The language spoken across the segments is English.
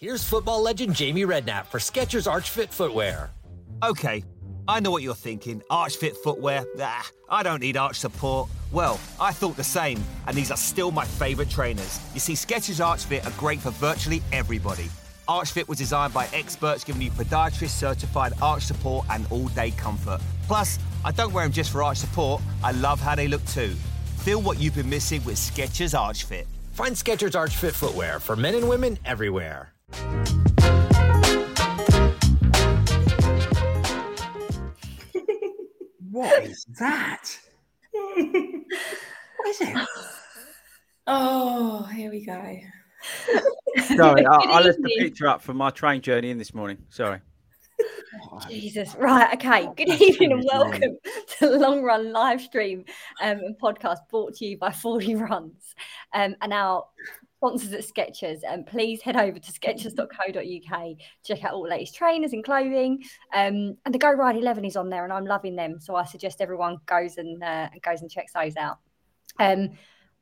Here's football legend Jamie Redknapp for Skechers Arch Fit footwear. Okay, I know what you're thinking. Arch Fit footwear? Ah, I don't need arch support. Well, I thought the same, and these are still my favourite trainers. You see, Skechers Arch Fit are great for virtually everybody. Arch Fit was designed by experts giving you podiatrist certified arch support and all day comfort. Plus, I don't wear them just for arch support, I love how they look too. Feel what you've been missing with Skechers Arch Fit. Find Skechers Arch Fit footwear for men and women everywhere. What is that? what is it? Oh, here we go. Sorry, I, I left the picture up from my train journey in this morning. Sorry. Jesus. Right. Okay. Good evening and welcome to the Long Run live stream um, and podcast brought to you by 40 Runs um, and our sponsors at Skechers. And um, please head over to skechers.co.uk. Check out all the latest trainers and clothing. Um, and the Go Ride 11 is on there and I'm loving them. So I suggest everyone goes and uh, goes and checks those out. Um,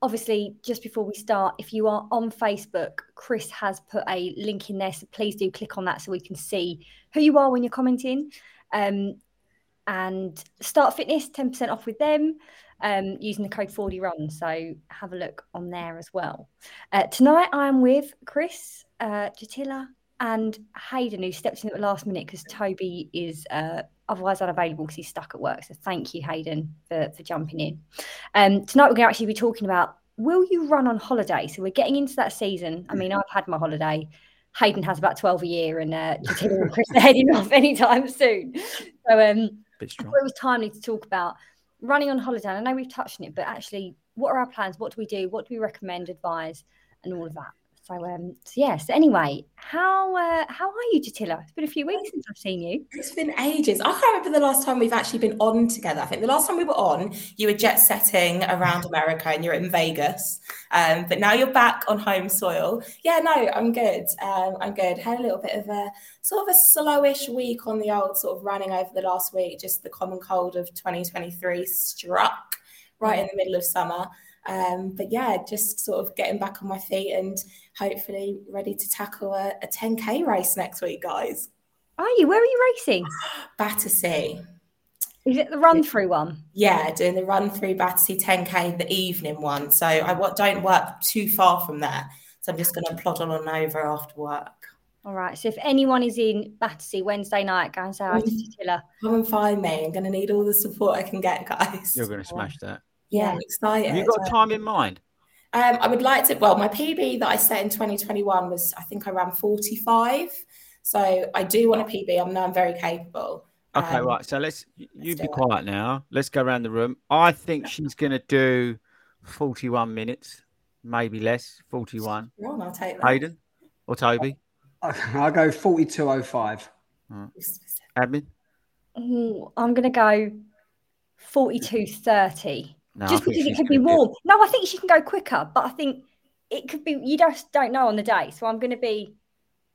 obviously, just before we start, if you are on Facebook, Chris has put a link in there. So please do click on that so we can see who you are when you're commenting. Um, and Start Fitness, 10% off with them um, using the code 40 Run. So have a look on there as well. Uh, tonight, I am with Chris, uh, Jatila, and Hayden, who stepped in at the last minute because Toby is uh, otherwise unavailable because he's stuck at work. So thank you, Hayden, for, for jumping in. Um, tonight, we're going to actually be talking about will you run on holiday? So we're getting into that season. I mean, I've had my holiday. Hayden has about 12 a year, and uh, Jatila and Chris are heading off anytime soon. So um, it was timely to talk about running on holiday. I know we've touched on it, but actually, what are our plans? What do we do? What do we recommend, advise, and all of that? So, um, so yes. Anyway, how uh, how are you, Jatila? It's been a few weeks since I've seen you. It's been ages. I can't remember the last time we've actually been on together. I think the last time we were on, you were jet setting around America and you're in Vegas. Um, but now you're back on home soil. Yeah, no, I'm good. Um, I'm good. Had a little bit of a sort of a slowish week on the old sort of running over the last week. Just the common cold of 2023 struck right in the middle of summer. Um, but yeah, just sort of getting back on my feet and hopefully ready to tackle a, a 10k race next week, guys. Are you? Where are you racing? Battersea. Is it the run through one? Yeah, doing the run through Battersea 10k, the evening one. So I don't work too far from there. So I'm just going to plod on over after work. All right. So if anyone is in Battersea Wednesday night, go and say hi to Tilla. Come and find me. I'm going to need all the support I can get, guys. You're going to smash that. Yeah, I'm excited. Have you got time in mind? Um, I would like to. Well, my PB that I set in 2021 was, I think I ran 45. So I do want a PB. I know I'm very capable. Okay, um, right. So let's you be quiet it. now. Let's go around the room. I think she's going to do 41 minutes, maybe less. 41. Wrong, I'll take that. Hayden or Toby? I'll go 42.05. Right. Admin? Ooh, I'm going to go 42.30. No, just because it could be warm. No, I think she can go quicker, but I think it could be. You just don't know on the day, so I'm going to be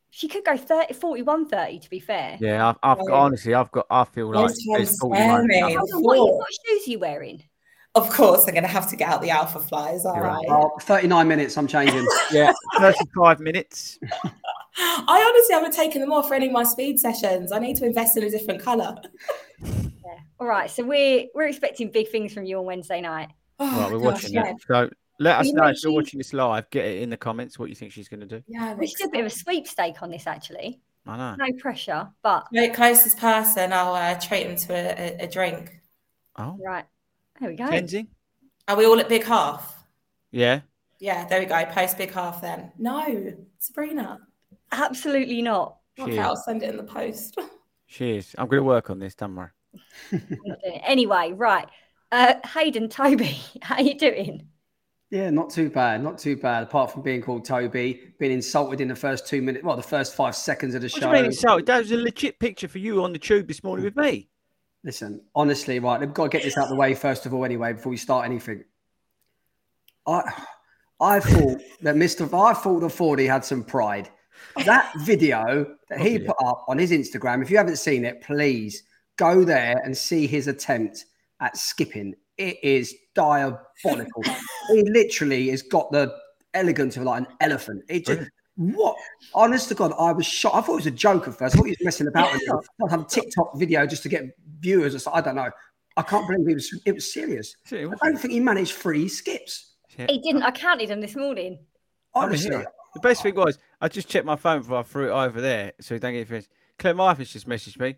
She could go 30, 41 30, to be fair. Yeah, I've, I've got, honestly, I've got, I feel like Those times it's 41. scare me. Hold what, what shoes are you wearing? Of course, I'm going to have to get out the Alphaflys. All You're right. right. Oh, 39 minutes, I'm changing. Yeah, 35 minutes. I honestly haven't taken them off for any of my speed sessions. I need to invest in a different colour. Yeah. All right. So we're we're expecting big things from you on Wednesday night. Oh, Right, we're gosh, watching yeah. that. So let us You know know, if you're watching this live. Get it in the comments what you think she's going to do. Yeah, We should do a bit of a sweepstake on this, actually. I know. No pressure, but the closest person, I'll uh, treat him to a, a, a drink. Oh, right. There we go. Kenzie? Are we all at Big Half? Yeah. Yeah, there we go. Post Big Half then. No, Sabrina. Absolutely not. She Okay, is. I'll send it in the post. She is. I'm going to work on this, don't worry. I'm not doing it. Anyway, right. Uh, Hayden, Toby, how you doing? Yeah, not too bad, not too bad. Apart from being called Toby, being insulted in the first two minutes, well, the first five seconds of the What do show. you mean insulted? That was a legit picture for you on the tube this morning with me. Listen, honestly, right, they've got to get this out of the way first of all, anyway, before we start anything. I, I thought that Mr. I thought the Fordy had some pride. That video that he put up on his Instagram, if you haven't seen it, please go there and see his attempt at skipping. It is diabolical. he literally has got the elegance of like an elephant. It just what? Honest to God, I was shocked. I thought it was a joke at first. I thought he was messing about with it. Like some TikTok video just to get viewers or something. I don't know. I can't believe it was it was serious. I don't think he managed three skips. He didn't. I counted them this morning. Honestly. The best thing was, I just checked my phone before I threw it over there, so don't get finished. Claire Marfis just messaged me.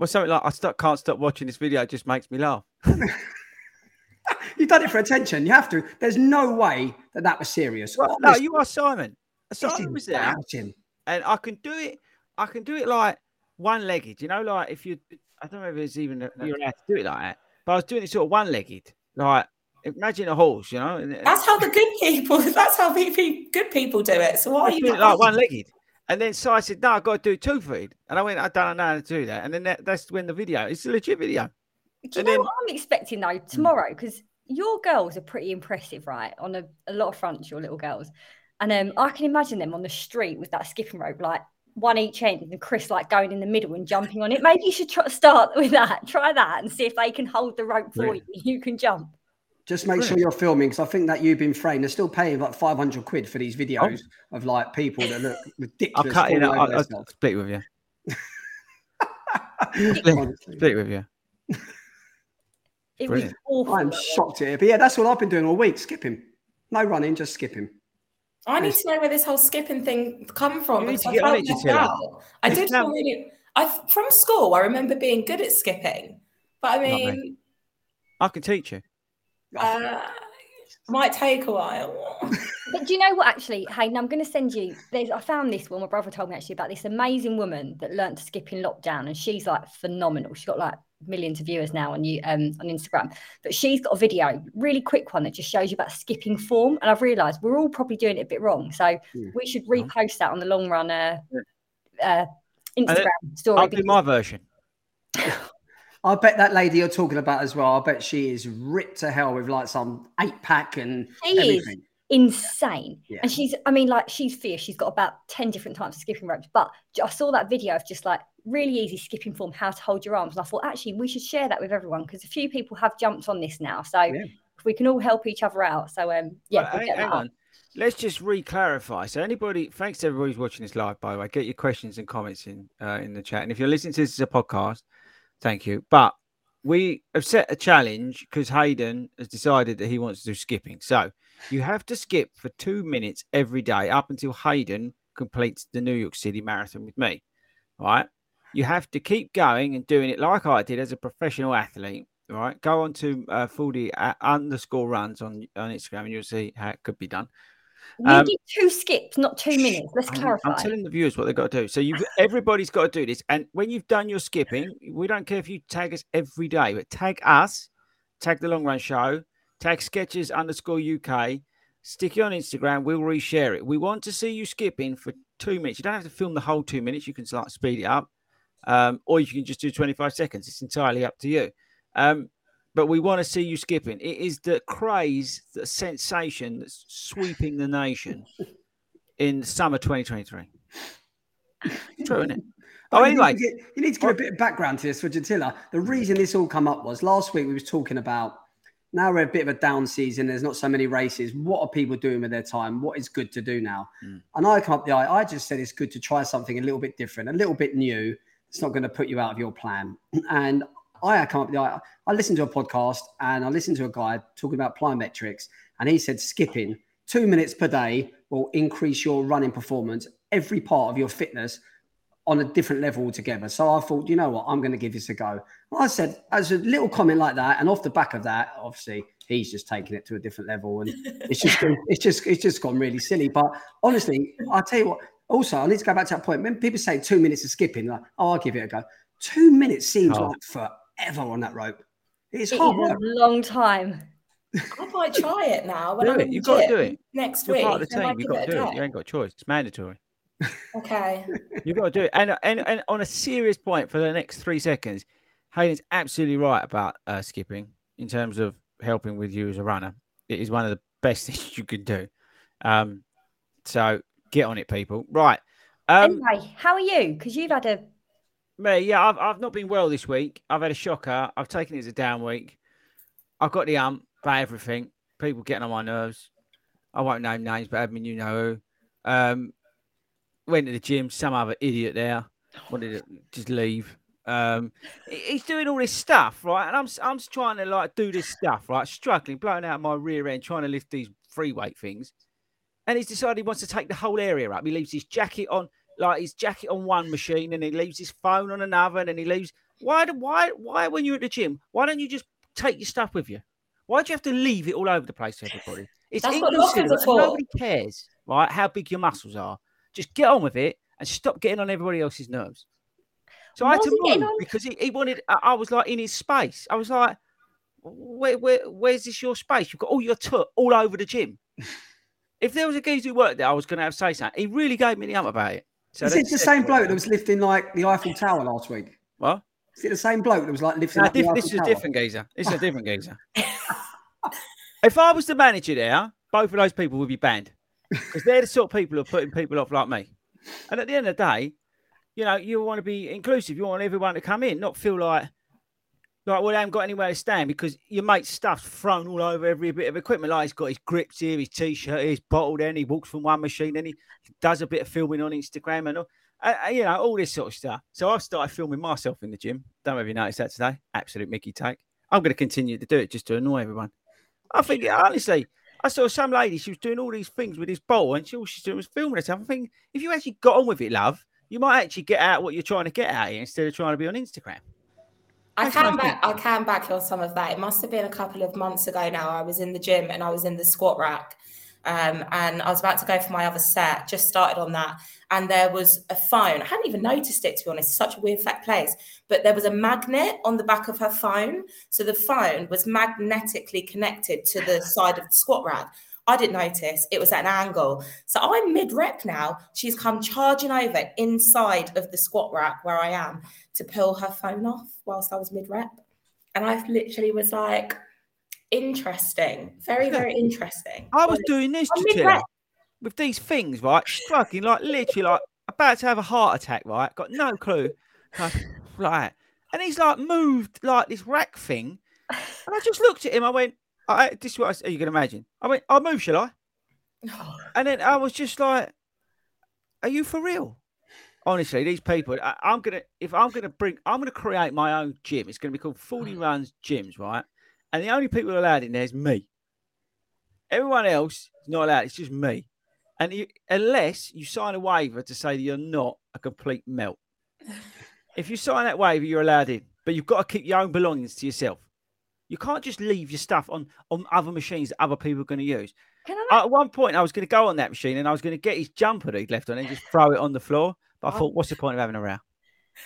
Well, something like, I st- can't stop watching this video. It just makes me laugh. You've done it for attention. You have to. There's no way that that was serious. Well, no, you are Simon. Simon was there, embarrassing. and I can do it. I can do it like one-legged. You know, like if you, I don't know if it's even you're allowed to do it like that, but I was doing it sort of one-legged. Like imagine a horse, you know. That's how the good people. That's how people, good people do it. So why are you doing it like one-legged. And then Si said, "No, I got to do two-feet," and I went, "I don't know how to do that." And then that, that's when the video. It's a legit video. Do you And know then- what I'm expecting though tomorrow? Because your girls are pretty impressive, right? On a, a lot of fronts, your little girls. And um, I can imagine them on the street with that skipping rope, like one each end, and Chris like going in the middle and jumping on it. Maybe you should try, start with that. Try that and see if they can hold the rope for Brilliant. you. You can jump. Just make sure you're filming because I think that you've been framed. They're still paying like 500 quid for these videos oh. of like people that look ridiculous. I'll cut it. falling I'll, over I'll split with you. Honestly. Split with you. It Brilliant. was awful. I'm shocked here. But yeah, that's what I've been doing all week. Skipping. No running, just skipping. I need to know where this whole skipping thing come from. You need because to I get on felt it, out. I It's did now- feel really. I from school. I remember being good at skipping, but I mean, I can teach you. Uh, might take a while. But do you know what? Actually, Hayden, I'm going to send you. There's, I found this one. My brother told me actually about this amazing woman that learned to skip in lockdown, and she's like phenomenal. She's got like millions of viewers now on you um, on Instagram. But she's got a video, really quick one that just shows you about skipping form. And I've realised we're all probably doing it a bit wrong, so Hmm. we should repost that on the long run uh, uh, Instagram story. I'll do my version. I bet that lady you're talking about as well. I bet she is ripped to hell with like some eight pack and She is insane. Yeah. And she's, I mean, like, she's fierce. She's got about 10 different types of skipping ropes. But I saw that video of just like really easy skipping form, how to hold your arms. And I thought, actually, we should share that with everyone because a few people have jumped on this now. So if we can all help each other out. So, um, yeah, Well, we'll hang, get hang on. Let's just re-clarify. So, anybody, thanks to everybody who's watching this live. By the way, get your questions and comments in uh, in the chat. And if you're listening to this as a podcast, thank you. But we have set a challenge because Hayden has decided that he wants to do skipping. So you have to skip for two minutes every day up until Hayden completes the New York City Marathon with me. Right. You have to keep going and doing it like I did as a professional athlete. Right. Go on to uh, 40 uh, underscore runs on, on Instagram and you'll see how it could be done. We Um, did two skips, not two minutes. Let's clarify. I'm telling the viewers what they've got to do. So you everybody's got to do this. And when you've done your skipping, we don't care if you tag us every day, but tag us, tag the long run show, tag skechers underscore UK, stick it on Instagram, we'll reshare it. We want to see you skipping for two minutes. You don't have to film the whole two minutes, you can start speed it up. Um, or you can just do 25 seconds. It's entirely up to you. Um, but we want to see you skipping. It is the craze, the sensation that's sweeping the nation in summer 2023. True, isn't it? Oh, you anyway, need, to get- you need to give a bit of background to this for Gentilla. The reason this all come up was last week we was talking about now we're a bit of a down season. There's not so many races. What are people doing with their time? What is good to do now? Mm. And I come up the eye. I just said it's good to try something a little bit different, a little bit new. It's not going to put you out of your plan. And I come up with the I, I listened to a podcast and I listened to a guy talking about plyometrics, and he said skipping two minutes per day will increase your running performance, every part of your fitness on a different level altogether. So I thought, you know what, I'm going to give this a go. And I said, as a little comment like that, and off the back of that, obviously he's just taking it to a different level, and it's just it's just it's just gone really silly. But honestly, I tell you what. Also, I need to go back to that point. When people say two minutes of skipping, like, oh, I'll give it a go. Two minutes seems Oh. like forever on that rope. It's It hard is a work. long time. I might try it now. When do I'm it. You've got to do it. next You're week. part of the I team. You've got to do a it. You ain't got a choice. It's mandatory. Okay. You've got to do it. And, and and on a serious point for the next three seconds, Hayden's absolutely right about uh, skipping in terms of helping with you as a runner. It is one of the best things you can do. Um, so get on it, people. Right. Um, anyway, how are you? Because you've had a Me, yeah, I've, I've not been well this week. I've had a shocker. I've taken it as a down week. I've got the ump by everything. People getting on my nerves. I won't name names, but admin, you know who. Um, went to the gym. Some other idiot there wanted to just leave. Um, he's doing all this stuff, right? And I'm I'm trying to like do this stuff, right? Struggling, blowing out my rear end, trying to lift these free weight things. And he's decided he wants to take the whole area up. He leaves his jacket on, like his jacket on one machine, and he leaves his phone on another, and then he leaves. Why? do- Why? Why? When you're at the gym, why don't you just take your stuff with you? Why do you have to leave it all over the place to everybody? It's That's what lockers are inconsiderate. Nobody cares, right? How big your muscles are. Just get on with it and stop getting on everybody else's nerves. So I had to move on- because he, he wanted. I, was like in his space. I was like, where, where, where's this your space? You've got all your tut all over the gym. if there was a geezer who worked there, I was going to have to say something. He really gave me the ump about it. So Is it the same bloke that was lifting like the Eiffel Tower last week? What? Is it the same bloke that was like lifting No, diff- Eiffel this is a Tower? different geezer. This is a different geezer. if I was the manager there, both of those people would be banned because they're the sort of people who are putting people off like me. And at the end of the day, you know, you want to be inclusive. You want everyone to come in, not feel like like well, they haven't got anywhere to stand because your mate's stuff's thrown all over every bit of equipment. Like he's got his grips here, his t-shirt, his bottle. Then he walks from one machine, then he does a bit of filming on Instagram and all, uh, uh, you know all this sort of stuff. So I started filming myself in the gym. Don't know if you noticed that today. Absolute Mickey take. I'm going to continue to do it just to annoy everyone. I think honestly, I saw some lady. She was doing all these things with this bowl and she all she's doing was filming herself. I think if you actually got on with it, love, you might actually get out what you're trying to get out of here instead of trying to be on Instagram. I can back. I can back you on some of that. It must have been a couple of months ago now. I was in the gym and I was in the squat rack, um, and I was about to go for my other set. Just started on that, and there was a phone. I hadn't even noticed it to be honest. Such a weird fact place, but there was a magnet on the back of her phone, so the phone was magnetically connected to the side of the squat rack. I didn't notice it was at an angle. So I'm mid rep now. She's come charging over inside of the squat rack where I am to pull her phone off whilst I was mid rep. And I literally was like, interesting. Very, very interesting. I was doing this I'm to mid-rep. Tilla, with these things, right? Struggling, like literally, like about to have a heart attack, right? Got no clue. Like, like, and he's like moved like this rack thing. And I just looked at him. I went, I, this is what I, you can imagine. I went, I'll move, shall I? And then I was just like, are you for real? Honestly, these people, I, I'm gonna if I'm gonna bring, I'm gonna create my own gym. It's gonna be called Forty mm. Runs Gyms, right? And the only people allowed in there is me. Everyone else is not allowed. It's just me. And you, unless you sign a waiver to say that you're not a complete melt. if you sign that waiver, you're allowed in, but you've got to keep your own belongings to yourself. You can't just leave your stuff on on other machines that other people are going to use. Can I? At one point, I was going to go on that machine and I was going to get his jumper that he'd left on and just throw it on the floor. But I oh. thought, what's the point of having a row?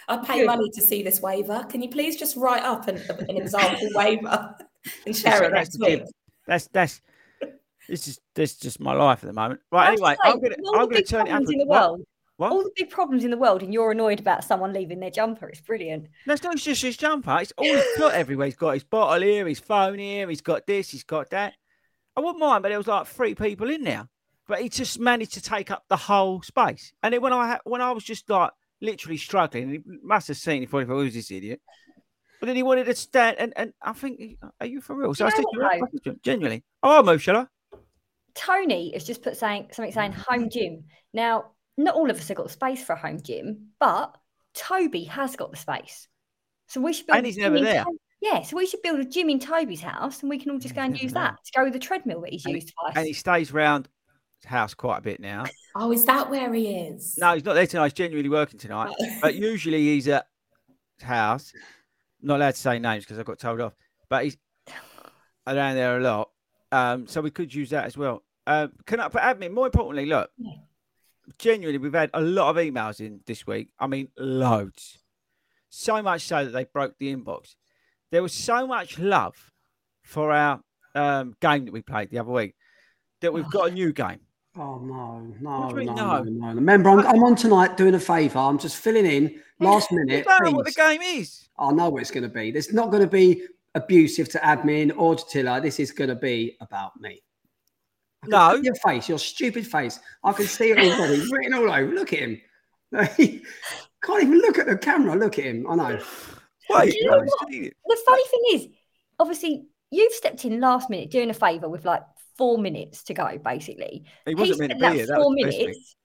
I pay money to see this waiver. Can you please just write up an, an example waiver and share it That's next the week? That's that's this is this is just my life at the moment. Right. I Anyway, say, I'm gonna all I'm the gonna big turn it up. Problems in a- the what? All the big problems in the world, and you're annoyed about someone leaving their jumper. It's brilliant. That's not just his jumper. It's all he's got everywhere. He's got his bottle here, his phone here, he's got this, he's got that. I wouldn't mind, but there was like three people in there. but he just managed to take up the whole space. And then when I when I was just like literally struggling, he must have seen it. Thought, "Who is this idiot?" But then he wanted to stand, and, and I think, "Are you for real?" So You I said, what, "Yeah, I "Genuinely." Oh, I'll move, shall I? Tony has just put saying something saying home gym. Now, not all of us have got the space for a home gym, but Toby has got the space. So we should build And a he's gym never in there. To- yeah, so we should build a gym in Toby's house and we can all just go and use that to go with the treadmill that he's And, used twice. and he stays round his house quite a bit now. Oh, is that where he is? No, he's not there tonight. He's genuinely working tonight. but usually he's at his house. not allowed to say names because I got told off. But he's around there a lot. Um, so we could use that as well. Um, can I, but admin, more importantly, look, genuinely, we've had a lot of emails in this week. I mean, loads. So much so that they broke the inbox. There was so much love for our um, game that we played the other week that we've got a new game. Oh no, no, no, no? no. Remember, I'm, I'm on tonight doing a favour. I'm just filling in last You minute. don't know what the game is. I know what it's going to be. There's not going to be abusive to admin or to Tiller. This is going to be about me. I can No. Your face, your stupid face. I can see it already written all over. Look at him. Can't even look at the camera. Look at him. I know. Wait, You know? The funny thing is, obviously, you've stepped in last minute doing a favour with like four minutes to go, basically. He wasn't meant to be that here. Four was the best thing. minutes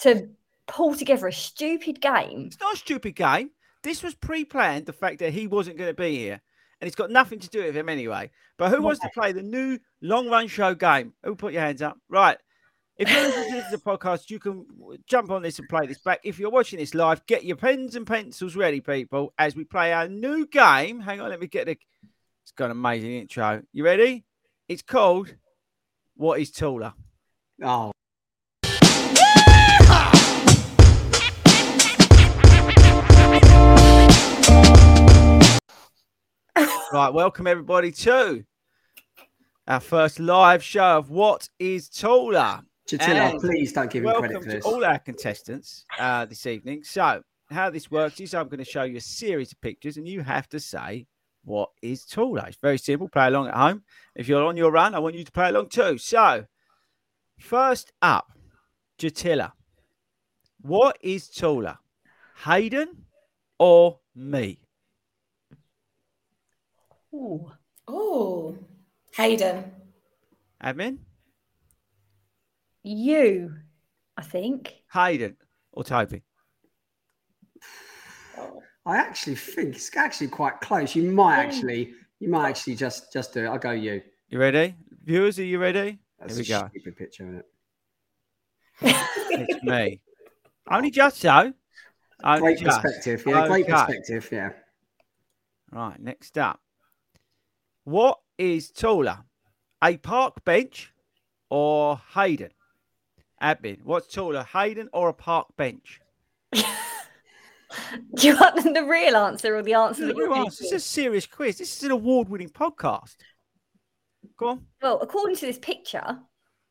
to pull together a stupid game. It's not a stupid game. This was pre-planned. The fact that he wasn't going to be here, and it's got nothing to do with him anyway. But who wants to play the new long-run show game? Who put your hands up? Right. If you're listening to the podcast, you can jump on this and play this back. If you're watching this live, get your pens and pencils ready, people, as we play our new game. Hang on, let me get the. It's got an amazing intro. You ready? It's called "What Is Taller." Oh, Right, welcome everybody to our first live show of What is Taller. Chatilla, please don't give him credit for this. all our contestants uh, this evening. So, how this works is I'm going to show you a series of pictures, and you have to say what is taller. It's very simple. Play along at home. If you're on your run, I want you to play along too. So, first up, Jatilla. What is taller, Hayden or me? Ooh. Oh, Hayden. Admin, You, I think. Hayden or Toby? I actually think it's actually quite close. You might actually, you might actually just just do it. I'll go you. You ready? Viewers, are you ready? That's Here we a go. stupid picture, isn't it? It's me. Only just so. Only Great just. perspective. Yeah, great Okay. perspective. Yeah. Right, next up. What is taller, a park bench or Hayden? Admin, what's taller, Hayden or a park bench? Do you want the real answer or the answer that Real answer. This is a serious quiz. This is an award-winning podcast. Go on. Well, according to this picture,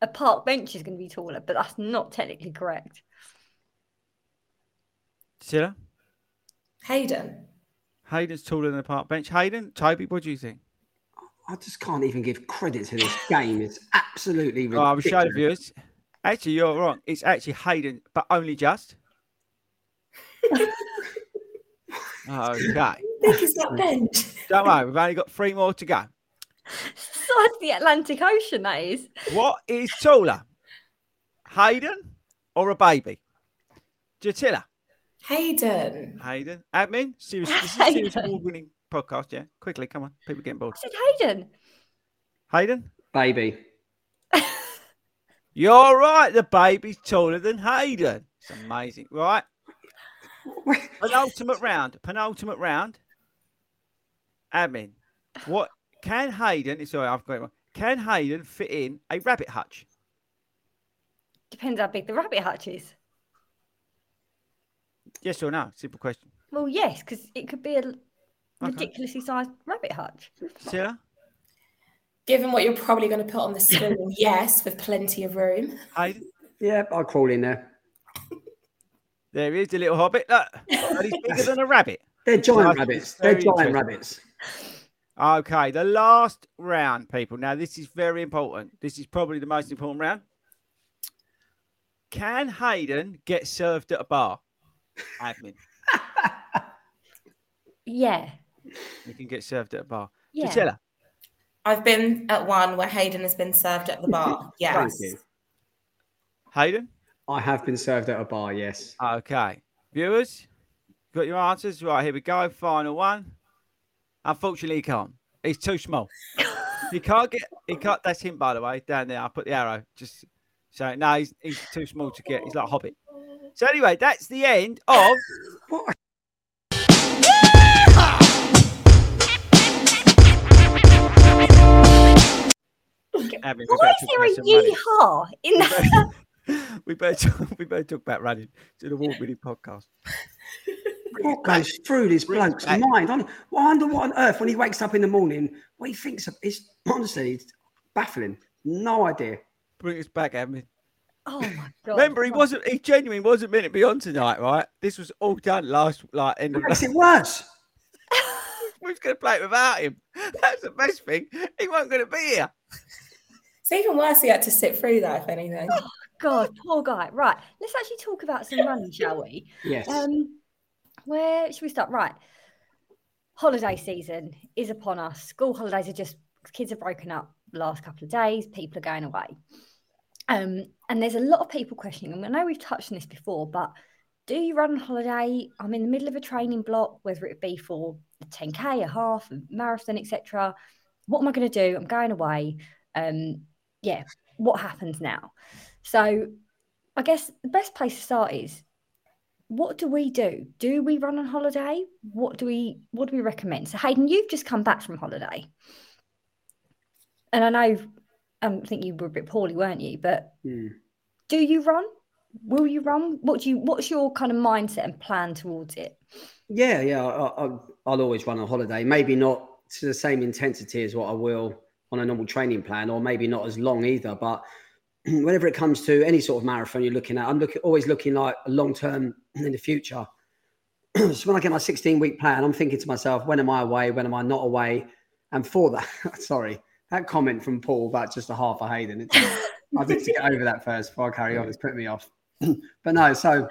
a park bench is going to be taller, but that's not technically correct. Silla, Hayden. Hayden's taller than a park bench. Hayden, Toby, what do you think? I just can't even give credit to this game. It's absolutely Oh, I will show the viewers. Actually, you're wrong. It's actually Hayden, but only just. okay. big is that bench? Don't worry, we've only got three more to go. Size of the Atlantic Ocean, that is. What is taller, Hayden or a baby? Jatilla. Hayden. Hayden. Admin. Serious. This is a serious award-winning podcast. Yeah. Quickly, come on. People getting bored. I said Hayden. Hayden. Baby. You're right. The baby's taller than Hayden. It's amazing, right? Penultimate round. Penultimate round. Admin. What can Hayden? Sorry, I've got it wrong. Can Hayden fit in a rabbit hutch? Depends how big the rabbit hutch is. Yes or no? Simple question. Well, yes, because it could be a ridiculously sized rabbit hutch. Silla. Given what you're probably going to put on the screen, yes, with plenty of room. Hayden. Yeah, I'll crawl in there. There is a little hobbit. Look, but he's bigger than a rabbit. They're giant Nice. rabbits. They're giant rabbits. Okay, the last round, people. Now, this is very important. This is probably the most important round. Can Hayden get served at a bar? Admin. Yeah. You can get served at a bar. Yeah. Gisela, I've been at one where Hayden has been served at the bar. Yes. Thank you. Hayden. I have been served at a bar, yes. Okay. Viewers, got your answers? Right, here we go. Final one. Unfortunately, he can't. He's too small. he can't get. He can't. That's him, by the way, down there. I put the arrow. Just so no, he's he's too small to get. He's like a hobbit. So anyway, that's the end of. Abby, we Why is there a about some running. yeehaw in that? We better talk, we better talk about running to the Walk Winning podcast. What goes through this bloke's back. mind? I wonder what on earth when he wakes up in the morning, what he thinks of. It's honestly it's baffling. No idea. Bring us back, Abby. Oh my god! Remember, he wasn't. He genuinely wasn't meant to be on tonight, right? This was all done last, like end of. Makes it worse. we was going to play it without him. That's the best thing. He wasn't going to be here. It's even worse he had to sit through that, if anything. God, poor guy. Right, let's actually talk about some running, shall we? Yes. Um, where should we start? Right, holiday season is upon us. School holidays are just kids have broken up the last couple of days. People are going away, um, and there's a lot of people questioning. And I know we've touched on this before, but do you run on holiday? I'm in the middle of a training block, whether it be for a 10k, a half, a marathon, etc. What am I going to do? I'm going away. Um, yeah, what happens now? So, I guess the best place to start is what do we do? Do we run on holiday? What do we what do we recommend? So Hayden, you've just come back from holiday. And I know um, I think you were a bit poorly, weren't you? But Hmm. do you run? Will you run? What do you what's your kind of mindset and plan towards it? Yeah, yeah. I, I, I'll always run a holiday. Maybe not to the same intensity as what I will on a normal training plan, or maybe not as long either. But whenever it comes to any sort of marathon you're looking at, I'm looking always looking like long term in the future. so when I get my 16 week plan, I'm thinking to myself, when am I away? When am I not away? And for that, sorry, that comment from Paul about just a half a Hayden. I need to get over that first before I carry on. It's putting me off. but no, so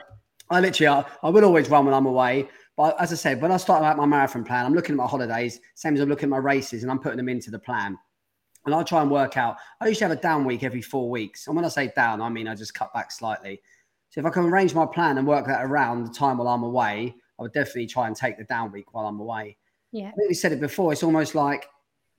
I literally, I, I will always run when I'm away. But as I said, when I start out my marathon plan, I'm looking at my holidays, same as I'm looking at my races, and I'm putting them into the plan. And I'll try and work out. I usually have a down week every four weeks. And when I say down, I mean I just cut back slightly. So if I can arrange my plan and work that around the time while I'm away, I would definitely try and take the down week while I'm away. Yeah. I think we said it before. It's almost like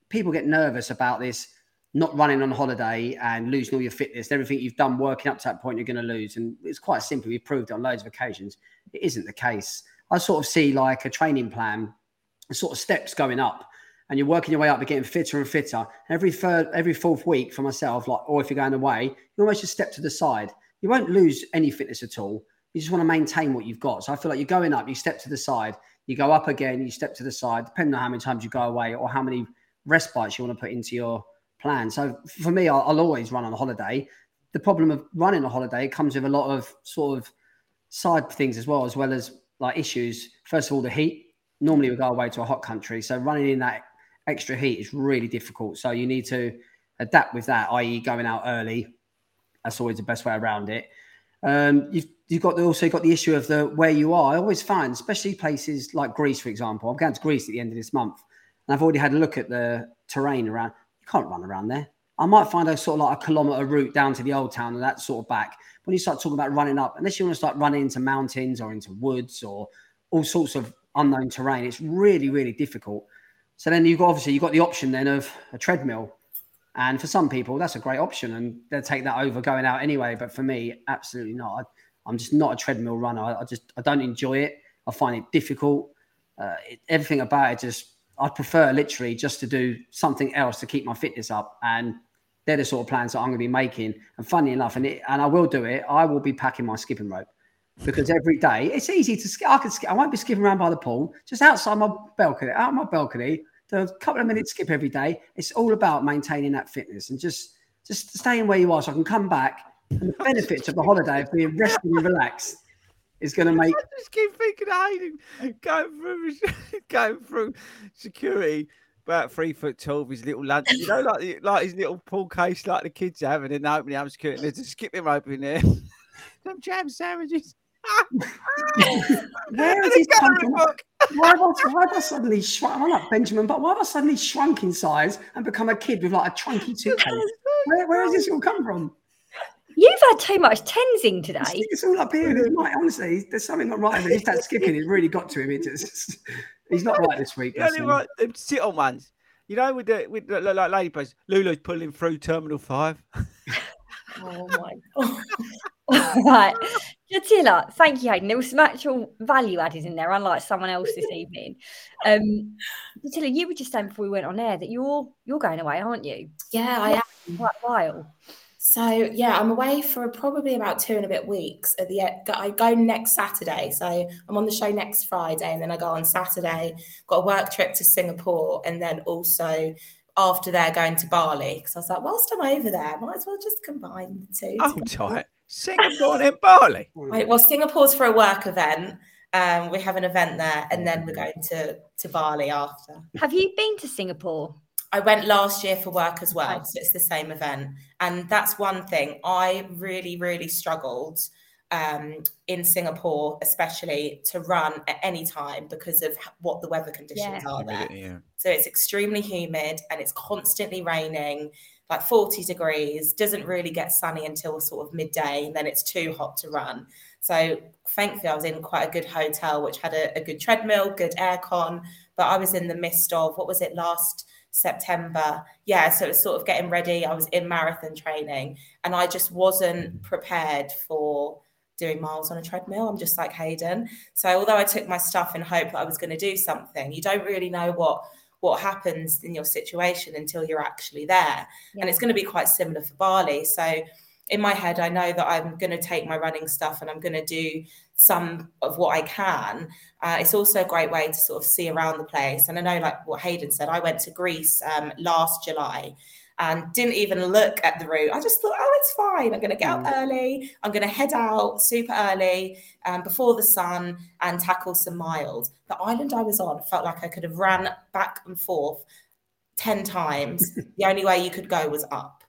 people get nervous about this not running on holiday and losing all your fitness, everything you've done working up to that point, you're going to lose. And it's quite simple. We've proved it on loads of occasions. It isn't the case. I sort of see like a training plan, sort of steps going up, and you're working your way up, you're getting fitter and fitter. Every third, every fourth week for myself, like, or if you're going away, you almost just step to the side. You won't lose any fitness at all. You just want to maintain what you've got. So I feel like you're going up, you step to the side, you go up again, you step to the side, depending on how many times you go away or how many respites you want to put into your plan. So for me, I'll, I'll always run on a holiday. The problem of running a holiday comes with a lot of sort of side things as well, as well as like issues. First of all, the heat. Normally, we go away to a hot country, so running in that extra heat is really difficult. So you need to adapt with that, i.e., going out early. That's always the best way around it. Um, you've you've got the, also got the issue of the where you are. I always find, especially places like Greece, for example. I'm going to Greece at the end of this month, and I've already had a look at the terrain around. You can't run around there. I might find a sort of like a kilometre route down to the old town and that sort of back. When you start talking about running up, unless you want to start running into mountains or into woods or all sorts of unknown terrain, it's really, really difficult. So then you've got obviously you've got the option then of a treadmill. And for some people, that's a great option and they'll take that over going out anyway. But for me, absolutely not. I, I'm just not a treadmill runner. I, I just I don't enjoy it. I find it difficult. Uh, it, everything about it just I'd prefer literally just to do something else to keep my fitness up. And they're the sort of plans that I'm going to be making. And funny enough, and it, and I will do it. I will be packing my skipping rope because every day it's easy to skip. I can skip. I won't be skipping around by the pool, just outside my balcony, out my balcony. Do a couple of minutes skip every day. It's all about maintaining that fitness and just just staying where you are, so I can come back. And the benefits of the holiday of being rested and relaxed is going to make. I just keep thinking of Hayden going through, going through security. About three foot tall, with his little lunch, you know, like like his little pool case, like the kids have, and then they open the up security, and there's a skipping rope in there. Some jam sandwiches. Where is this come from? Why have, I, why have I suddenly shrunk? I'm like Benjamin, but why have I suddenly shrunk in size and become a kid with like a Trunki suitcase? Where, where has this all come from? You've had too much tensing today. It's all up here. It's mm-hmm. right, honestly, there's something not right. He's that skipping. It really got to him. It just, he's not right this week. The right, sit on ones. You know, with the with the, like lady players, Lulu's pulling through Terminal Five. Oh my god! right, Jatila, thank you, Hayden. There was some actual value added in there, unlike someone else this evening. Um, Jatila, you were just saying before we went on air that you're you're going away, aren't you? Yeah, I am. Quite a while. So yeah, I'm away for probably about two and a bit weeks. At the I go next Saturday, so I'm on the show next Friday, and then I go on Saturday. Got a work trip to Singapore, and then also after they're going to Bali because I was like, whilst I'm over there, might as well just combine the two. Oh, tight. Singapore and Bali. Right, well, Singapore's for a work event. Um, we have an event there, and then we're going to to Bali after. Have you been to Singapore? I went last year for work as well, so it's the same event, and that's one thing I really, really struggled um, in Singapore, especially to run at any time because of what the weather conditions yeah. are there. Yeah. So it's extremely humid and it's constantly raining, like 40 degrees, doesn't really get sunny until sort of midday, and then it's too hot to run. So thankfully, I was in quite a good hotel, which had a, a good treadmill, good aircon, but I was in the midst of what was it last September. Yeah, so it's sort of getting ready. I was in marathon training and I just wasn't prepared for doing miles on a treadmill. I'm just like Hayden. So although I took my stuff in hope that I was going to do something, you don't really know what what happens in your situation until you're actually there. Yeah. And it's going to be quite similar for Bali. So in my head, I know that I'm going to take my running stuff and I'm going to do some of what I can. Uh, it's also a great way to sort of see around the place. And I know, like what Hayden said, I went to Greece um, last July and didn't even look at the route. I just thought, oh, it's fine. I'm going to get up mm. early. I'm going to head out super early um, before the sun and tackle some miles. The island I was on felt like I could have ran back and forth 10 times. the only way you could go was up.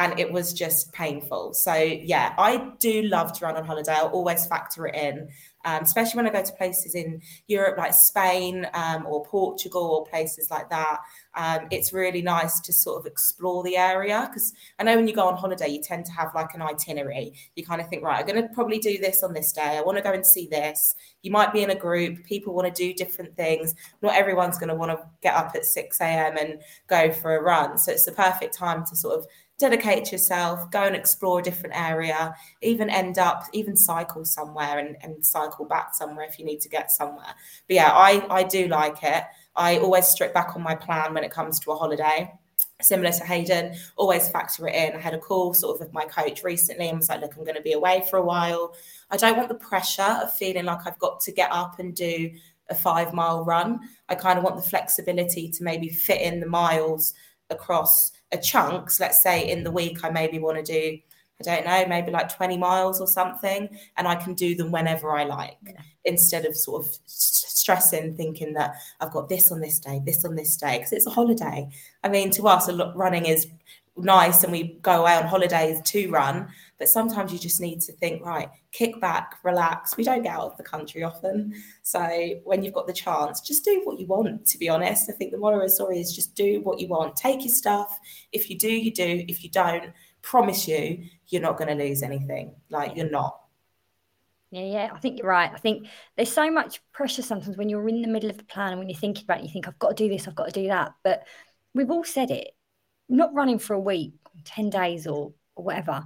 And it was just painful. So, yeah, I do love to run on holiday. I'll always factor it in um, especially when I go to places in Europe like Spain um, or Portugal or places like that. Um, it's really nice to sort of explore the area because I know when you go on holiday, you tend to have like an itinerary. You kind of think, right, I'm going to probably do this on this day. I want to go and see this. You might be in a group, people want to do different things. Not everyone's going to want to get up at 6 a.m. and go for a run. So it's the perfect time to sort of dedicate yourself, go and explore a different area, even end up, even cycle somewhere and, and cycle back somewhere if you need to get somewhere. But yeah, I, I do like it. I always strip back on my plan when it comes to a holiday. Similar to Hayden, always factor it in. I had a call sort of with my coach recently and was like, look, I'm going to be away for a while. I don't want the pressure of feeling like I've got to get up and do a five mile run. I kind of want the flexibility to maybe fit in the miles across a chunks. Let's say in the week, I maybe want to do, I don't know, maybe like 20 miles or something, and I can do them whenever I like. Yeah. instead of sort of stressing, thinking that I've got this on this day, this on this day, because it's a holiday. I mean, to us, running is nice and we go away on holidays to run but sometimes you just need to think right kick back relax. We don't get out of the country often. So when you've got the chance just do what you want to be honest. I think the moral of the story is just do what you want. Take your stuff. If you do you do. If you don't promise you you're not going to lose anything like you're not yeah, yeah, I think you're right. I think there's so much pressure sometimes when you're in the middle of the plan and when you're thinking about it, you think, I've got to do this, I've got to do that. But we've all said it not running for a week, 10 days or, or whatever,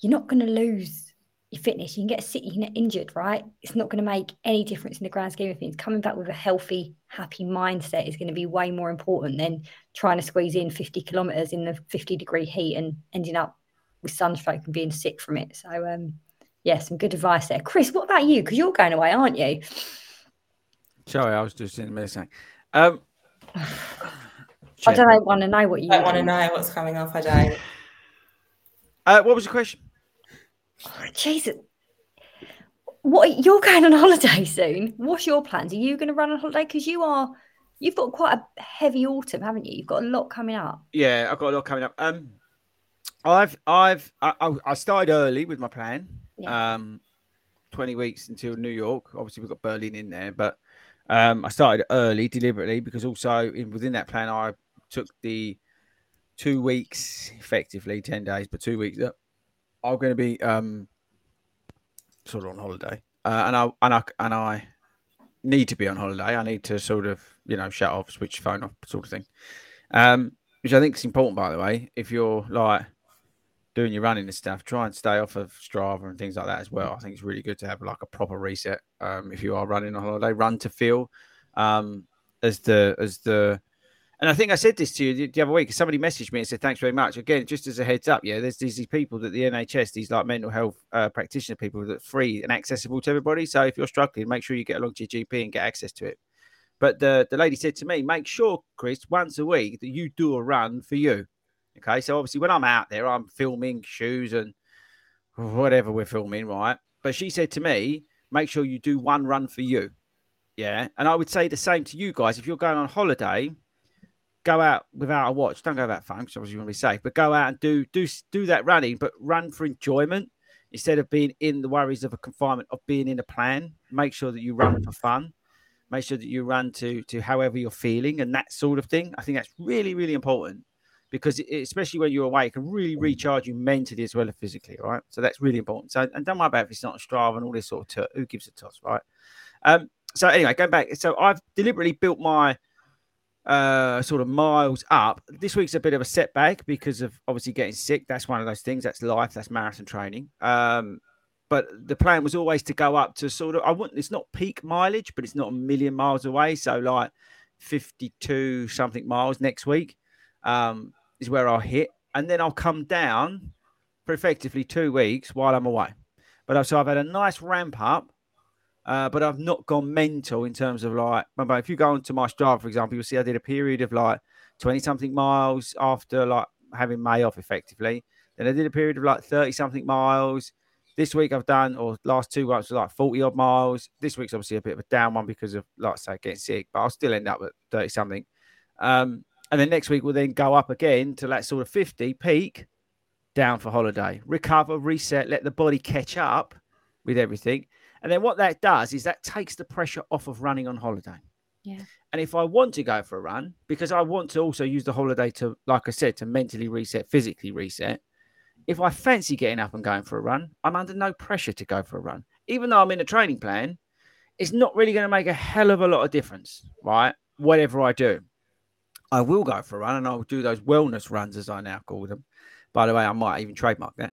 you're not going to lose your fitness. You can get sick, you can get injured, right? It's not going to make any difference in the grand scheme of things. Coming back with a healthy, happy mindset is going to be way more important than trying to squeeze in 50 kilometers in the 50 degree heat and ending up with sunstroke and being sick from it. So, um, yeah, some good advice there. Chris, what about you? Because you're going away, aren't you? Sorry, I was just in a minute Um, I don't want to know what you I don't want to know what's coming up. I don't. Uh, what was the question? Oh, Jesus. What you're going on holiday soon? What's your plans? Are you going to run on holiday? Because you are, you've got quite a heavy autumn, haven't you? You've got a lot coming up. Yeah, I've got a lot coming up. Um, I've, I've, I, I started early with my plan. Yeah. Um, 20 weeks until New York. Obviously, we've got Berlin in there, but um, I started early deliberately because also in, within that plan, I took the two weeks, effectively 10 days, but two weeks I'm going to be um, sort of on holiday. Uh, and I and I and I need to be on holiday. I need to sort of you know shut off, switch phone off, sort of thing. Um, which I think is important, by the way. If you're like doing your running and stuff, try and stay off of Strava and things like that as well. I think it's really good to have like a proper reset. Um, if you are running on holiday, run to feel um, as the as the and I think I said this to you the other week. Somebody messaged me and said, "Thanks very much." Again, just as a heads up, yeah, there's these people that the NHS, these like mental health uh, practitioner people, that are free and accessible to everybody. So if you're struggling, make sure you get along to your GP and get access to it. But the the lady said to me, "Make sure, Chris, once a week that you do a run for you." Okay, so obviously when I'm out there, I'm filming shoes and whatever we're filming, right? But she said to me, "Make sure you do one run for you." Yeah, and I would say the same to you guys. If you're going on holiday go out without a watch. Don't go that far because obviously you want to be safe. But go out and do do do that running, but run for enjoyment instead of being in the worries of a confinement of being in a plan. Make sure that you run for fun. Make sure that you run to to however you're feeling and that sort of thing. I think that's really really important because it, especially when you're away, it can really recharge you mentally as well as physically. Right, so that's really important. So and don't worry about if it's not a Strava and all this sort of t- who gives a toss, right? Um. So anyway, going back. So I've deliberately built my uh, sort of miles up. This week's a bit of a setback because of obviously getting sick. That's one of those things. That's life. That's marathon training. Um, but the plan was always to go up to sort of I wouldn't. It's not peak mileage, but it's not a million miles away. So like fifty-two something miles next week um, is where I'll hit, and then I'll come down for effectively two weeks while I'm away. But so I've had a nice ramp up uh, but I've not gone mental in terms of like, remember, if you go onto my Strava, for example, you'll see I did a period of like 20 something miles after like having May off effectively. Then I did a period of like 30 something miles. This week I've done, or last two weeks, like 40 odd miles. This week's obviously a bit of a down one because of, like I say, getting sick, but I'll still end up at 30 something. Um, and then next week we'll then go up again to that sort of 50 peak down for holiday, recover, reset, let the body catch up with everything. And then what that does is that takes the pressure off of running on holiday. Yeah. And if I want to go for a run, because I want to also use the holiday to, like I said, to mentally reset, physically reset, if I fancy getting up and going for a run, I'm under no pressure to go for a run. Even though I'm in a training plan, it's not really going to make a hell of a lot of difference, right? Whatever I do, I will go for a run and I'll do those wellness runs, as I now call them. By the way, I might even trademark that.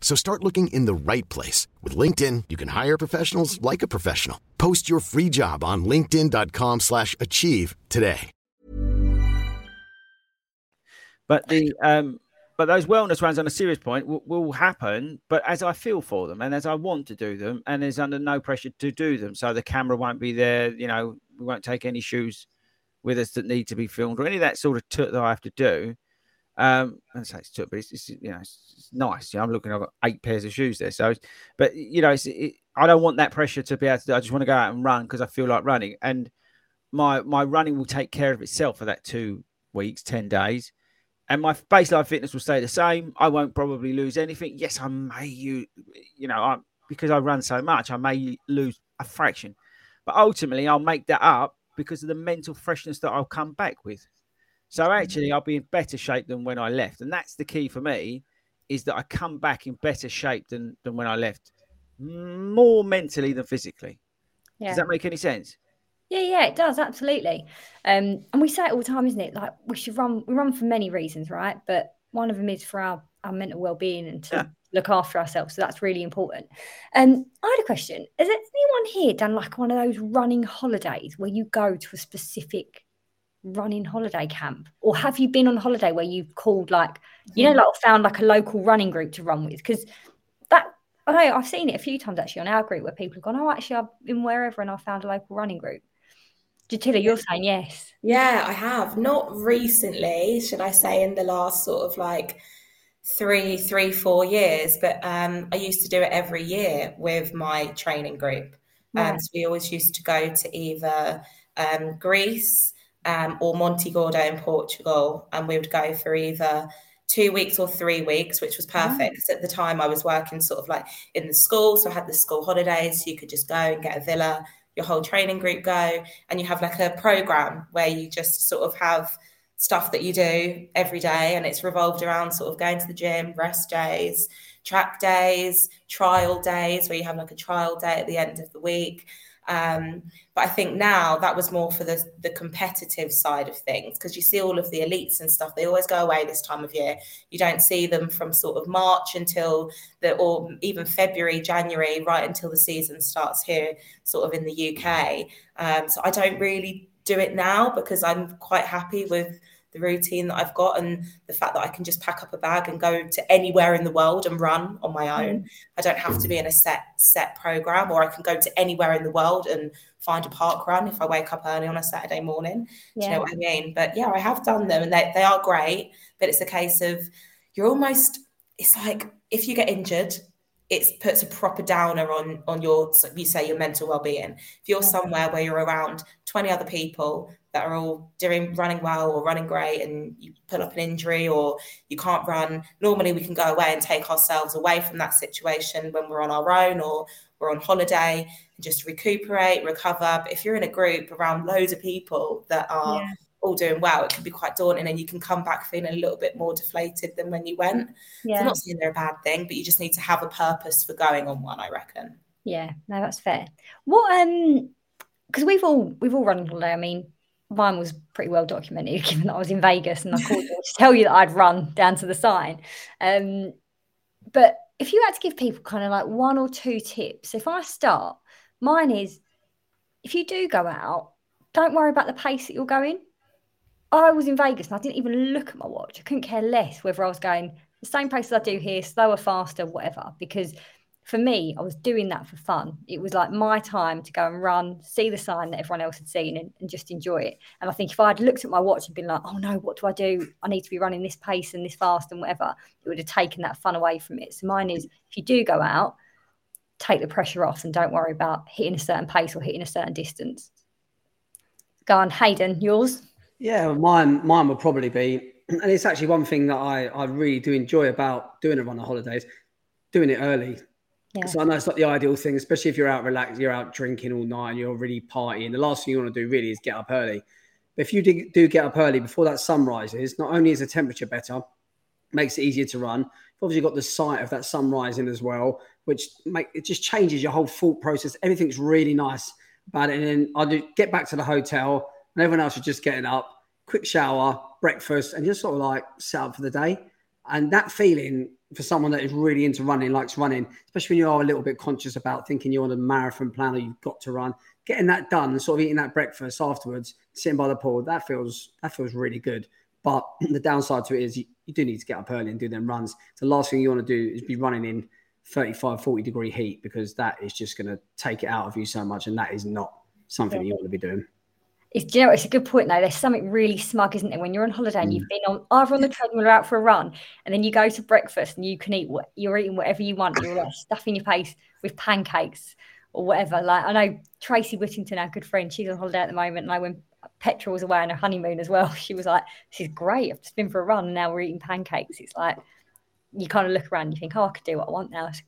So start looking in the right place. With LinkedIn, you can hire professionals like a professional. Post your free job on linkedin.com slash achieve today. But the um, but those wellness runs on a serious point will, will, happen. But as I feel for them and as I want to do them, and is under no pressure to do them, so the camera won't be there. You know, we won't take any shoes with us that need to be filmed or any of that sort of that I have to do. Um, and say it's took, but it's, it's you know it's, it's nice. You know, I'm looking. I've got eight pairs of shoes there, so but you know, it, I don't want that pressure to be able to. Do. I just want to go out and run because I feel like running, and my my running will take care of itself for that two weeks, ten days and my baseline fitness will stay the same. I won't probably lose anything. Yes, I may you, you know, I, because I run so much, I may lose a fraction, but ultimately I'll make that up because of the mental freshness that I'll come back with. So actually, I'll be in better shape than when I left, and that's the key for me, is that I come back in better shape than than when I left, more mentally than physically. Yeah. Does that make any sense? Yeah, yeah, it does absolutely. Um, and we say it all the time, isn't it? Like we should run. We run for many reasons, right? But one of them is for our, our mental well-being and to yeah. look after ourselves. So that's really important. Um, I had a question: Has anyone here done like one of those running holidays where you go to a specific running holiday camp, or have you been on holiday where you've called like you know, like found like a local running group to run with? Because that I know I've seen it a few times actually on our group where people have gone, oh, actually I've been wherever and I found a local running group. Jatila, you're saying yes. Yeah, I have. Not recently, should I say, in the last sort of like three, three, four years, but um, I used to do it every year with my training group. And um, so we always used to go to either um, Greece um, or Monte Gordo in Portugal, and we would go for either two weeks or three weeks, which was perfect. Because at the time I was working sort of like in the school, so I had the school holidays, so you could just go and get a villa your whole training group go and you have like a program where you just sort of have stuff that you do every day and it's revolved around sort of going to the gym rest days track days trial days where you have like a trial day at the end of the week um, but I think now that was more for the, the competitive side of things because you see all of the elites and stuff, they always go away this time of year. You don't see them from sort of March until the, or even February, January, right until the season starts here, sort of in the UK. Um, so I don't really do it now because I'm quite happy with the routine that I've got and the fact that I can just pack up a bag and go to anywhere in the world and run on my own. Mm. I don't have to be in a set set program or I can go to anywhere in the world and find a park run if I wake up early on a Saturday morning. Yeah. Do you know what I mean? But yeah, I have done them and they, they are great. But it's a case of you're almost it's like if you get injured, it puts a proper downer on on your you say your mental well-being if you're somewhere where you're around 20 other people that are all doing running well or running great and you pull up an injury or you can't run normally we can go away and take ourselves away from that situation when we're on our own or we're on holiday and just recuperate recover but if you're in a group around loads of people that are yeah. all doing well it can be quite daunting and you can come back feeling a little bit more deflated than when you went yeah. so i'm not saying they're a bad thing but you just need to have a purpose for going on one i reckon yeah no that's fair what um because we've all we've all run holiday i mean mine was pretty well documented given that I was in Vegas and I called you to tell you that I'd run down to the sign. Um, but if you had to give people kind of like one or two tips, if I start, mine is if you do go out, don't worry about the pace that you're going. I was in Vegas and I didn't even look at my watch. I couldn't care less whether I was going the same pace as I do here, slower, faster, whatever, because for me, I was doing that for fun. It was like my time to go and run, see the sign that everyone else had seen, and, and, just enjoy it. And I think if I'd looked at my watch and been like, oh no, what do I do? I need to be running this pace and this fast and whatever, it would have taken that fun away from it. So mine is if you do go out, take the pressure off and don't worry about hitting a certain pace or hitting a certain distance. Go on, Hayden, yours? Yeah, mine mine would probably be, and it's actually one thing that I, I really do enjoy about doing it on the holidays, doing it early So I know it's not the ideal thing, especially if you're out relaxed, you're out drinking all night and you're really partying. The last thing you want to do really is get up early. But if you do, do get up early before that sun rises, not only is the temperature better, makes it easier to run. You've obviously got the sight of that sun rising as well, which make it just changes your whole thought process. Everything's really nice about it. And then I do get back to the hotel, and everyone else is just getting up, quick shower, breakfast, and just sort of like set up for the day. And that feeling for someone that is really into running, likes running, especially when you are a little bit conscious about thinking you're on a marathon plan or you've got to run, getting that done and sort of eating that breakfast afterwards, sitting by the pool, that feels that feels really good. But the downside to it is you, you do need to get up early and do them runs. The last thing you want to do is be running in 35, 40 degree heat because that is just going to take it out of you so much. And that is not something yeah. you want to be doing. It's, you know, it's a good point though. There's something really smug, isn't there, when you're on holiday and you've mm. been on either on the treadmill or out for a run, and then you go to breakfast and you can eat what you're eating whatever you want. You're like stuffing your face with pancakes or whatever. Like I know Tracy Whittington, our good friend, she's on holiday at the moment, and I when Petra was away on her honeymoon as well, she was like, "This is great. I've just been for a run, and now we're eating pancakes." It's like you kind of look around, and you think, "Oh, I could do what I want now." It's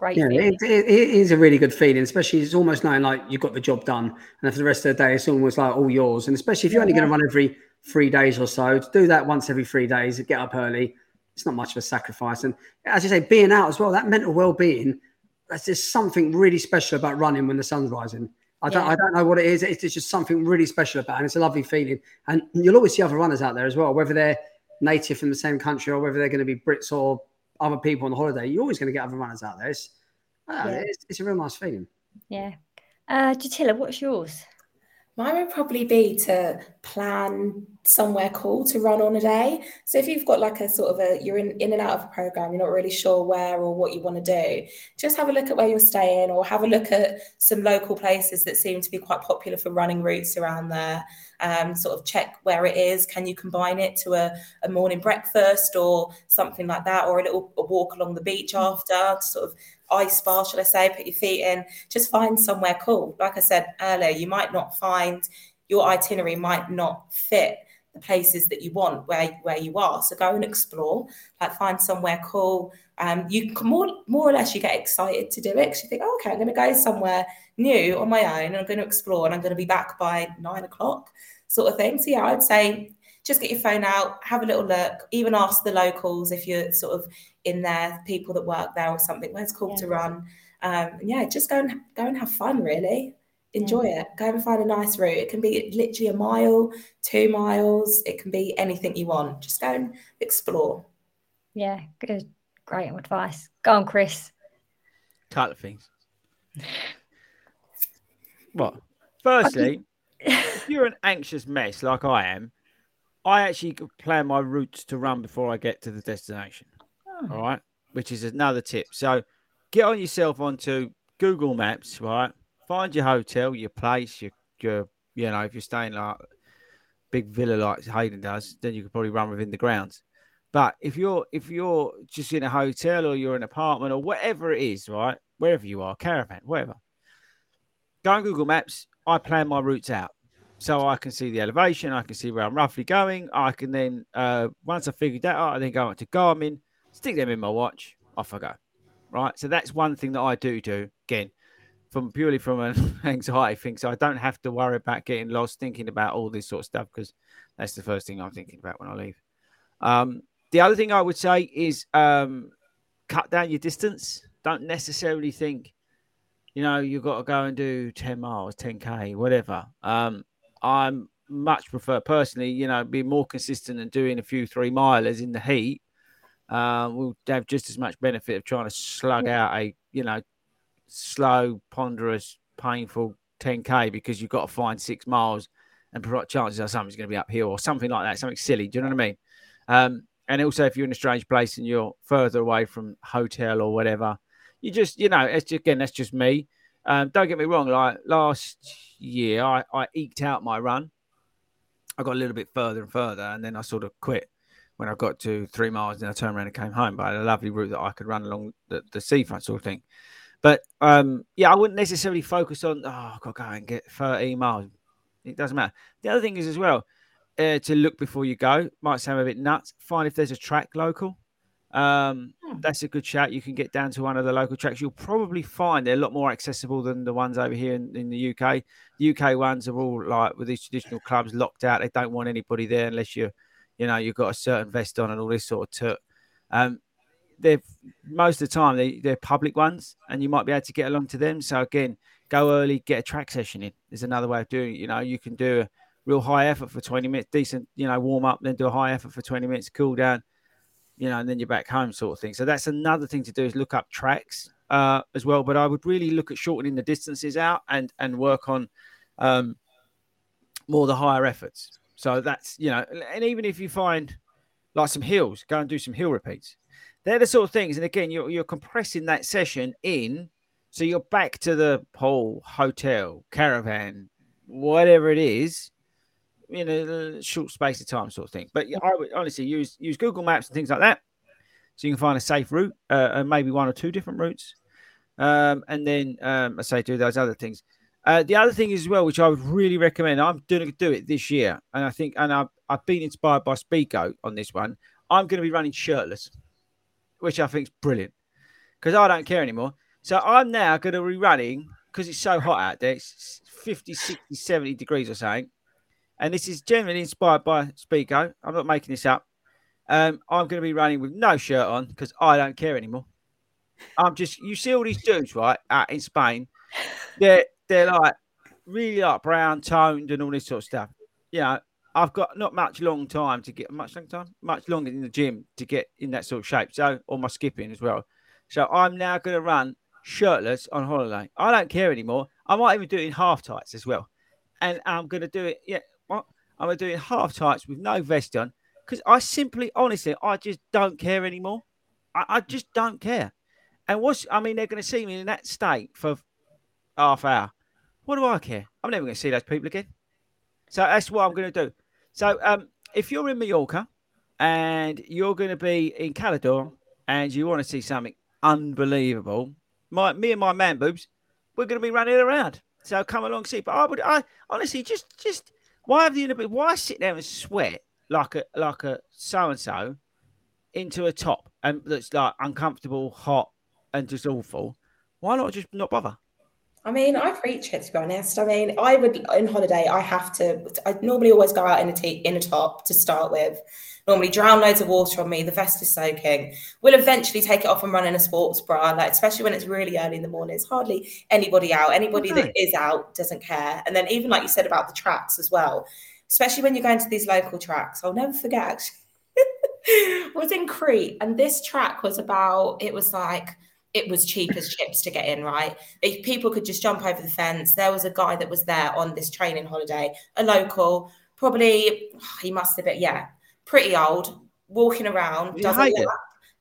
great. Yeah, it, it, it is a really good feeling, especially it's almost knowing like you've got the job done, and for the rest of the day, it's almost like all yours. And especially if you're yeah, only going to run every three days or so, to do that once every three days, get up early, it's not much of a sacrifice. And as you say, being out as well, that mental well-being, that's just something really special about running when the sun's rising. I don't, yeah. I don't know what it is. It's, it's, just something really special about it. And it's a lovely feeling. And you'll always see other runners out there as well, whether they're native from the same country or whether they're going to be Brits or other people on the holiday. You're always going to get other runners out there. It's, uh, yeah. it's, it's, a real nice feeling. Yeah. Uh, Jatila, what's yours? Mine would probably be to plan somewhere cool to run on a day. So if you've got like a sort of a you're in, in and out of a program, you're not really sure where or what you want to do, just have a look at where you're staying or have a look at some local places that seem to be quite popular for running routes around there. Um, sort of check where it is. Can you combine it to a, a morning breakfast or something like that, or a little a walk along the beach after to sort of ice bar, shall I say, put your feet in, just find somewhere cool. Like I said earlier, you might not find your itinerary might not fit the places that you want where where you are. So go and explore, like find somewhere cool. Um, you can more more or less you get excited to do it because you think, oh, okay, I'm going to go somewhere new on my own, and I'm going to explore, and I'm going to be back by nine o'clock, sort of thing. So yeah, I'd say just get your phone out, have a little look, even ask the locals if you're sort of in there, people that work there or something. Where's cool yeah. to run? Um, yeah, just go and go and have fun. Really enjoy yeah. it. Go and find a nice route. It can be literally a mile, two miles. It can be anything you want. Just go and explore. Yeah, good, great advice. Go on, Chris. Couple of things. what? Firstly, if you're an anxious mess like I am, I actually plan my routes to run before I get to the destination. Oh. All right, which is another tip. So get on yourself onto Google Maps, right? Find your hotel, your place, your your you know, if you're staying like big villa like Hayden does, then you could probably run within the grounds. But if you're if you're just in a hotel or you're in an apartment or whatever it is, right, wherever you are, caravan, whatever, go on Google Maps. I plan my routes out so I can see the elevation, I can see where I'm roughly going. I can then, uh, once I figured that out, I then go into Garmin, stick them in my watch, off I go. Right. So that's one thing that I do do again, from purely from an anxiety thing. So I don't have to worry about getting lost thinking about all this sort of stuff because that's the first thing I'm thinking about when I leave. Um, the other thing I would say is um, cut down your distance. Don't necessarily think, you know, you've got to go and do 10 miles, 10K, whatever. Um, I'm much prefer personally, you know, be more consistent and doing a few three milers in the heat. Uh, will have just as much benefit of trying to slug out a, you know, slow, ponderous, painful 10k because you've got to find six miles and provide chances are something's going to be uphill or something like that, something silly. Do you know what I mean? Um, and also, if you're in a strange place and you're further away from hotel or whatever, you just, you know, it's again, that's just me. Um, don't get me wrong. Like last year, I, I eked out my run. I got a little bit further and further, and then I sort of quit when I got to three miles. And I turned around and came home. But I had a lovely route that I could run along the, the seafront sort of thing. But um, yeah, I wouldn't necessarily focus on. Oh, I've got to go and get 30 miles. It doesn't matter. The other thing is as well uh, to look before you go. Might sound a bit nuts. Find if there's a track local. Um, hmm. That's a good shout. You can get down to one of the local tracks. You'll probably find they're a lot more accessible than the ones over here in, in the UK. The UK ones are all like with these traditional clubs locked out. They don't want anybody there unless you, you know, you've got a certain vest on and all this sort of took. Um, they're most of the time they, they're public ones, and you might be able to get along to them. So again, go early, get a track session in. There's another way of doing it. You know, you can do a real high effort for 20 minutes, decent, you know, warm up, then do a high effort for 20 minutes, cool down you know, and then you're back home, sort of thing. So that's another thing to do is look up tracks uh, as well. But I would really look at shortening the distances out and and work on um, more the higher efforts. So that's you know, and even if you find like some hills, go and do some hill repeats. They're the sort of things, and again, you're you're compressing that session in, so you're back to the whole hotel, caravan, whatever it is, in a short space of time, sort of thing. But I would honestly use use Google Maps and things like that, so you can find a safe route, uh, and maybe one or two different routes, um, and then um, I say do those other things. Uh, the other thing as well, which I would really recommend, I'm going to do it this year, and I think, and I've, I've been inspired by Speako on this one. I'm going to be running shirtless, which I think is brilliant because I don't care anymore. So I'm now going to be running because it's so hot out there. It's 50, 60, 70 degrees or something and this is generally inspired by Speako. I'm not making this up. Um, I'm going to be running with no shirt on because I don't care anymore. I'm just, you see all these dudes, right, out in Spain. They're, they're like really like brown toned and all this sort of stuff. You know, I've got not much long time to get much long time, much longer in the gym to get in that sort of shape. So, or my skipping as well. So I'm now going to run shirtless on holiday. I don't care anymore. I might even do it in half tights as well. And I'm going to do it. Yeah, what? I'm going to do it in half tights with no vest on because I simply, honestly, I just don't care anymore. I, I just don't care. And what's, I mean, they're going to see me in that state for half hour. What do I care? I'm never going to see those people again. So that's what I'm going to do. So um, if you're in Mallorca and you're going to be in Cala d'Or and you want to see something unbelievable, my me and my man boobs, we're going to be running around. So come along see. But I would, I honestly just, just why have the why sit there and sweat like a like a so and so into a top and that's like uncomfortable, hot, and just awful? Why not just not bother? I mean, I preach it to be honest. I mean, I would on holiday. I have to. I normally always go out in a t- in a top to start with. Normally, drown loads of water on me. The vest is soaking. We'll eventually take it off and run in a sports bra. Like especially when it's really early in the morning. It's hardly anybody out. Anybody okay. that is out doesn't care. And then even like you said about the tracks as well. Especially when you're going to these local tracks. I'll never forget. Actually, was in Crete, and this track was about. It was like it was cheap as chips to get in, right? If people could just jump over the fence. There was a guy that was there on this training holiday, a local, probably he must have been, yeah, pretty old, walking around, does a lap,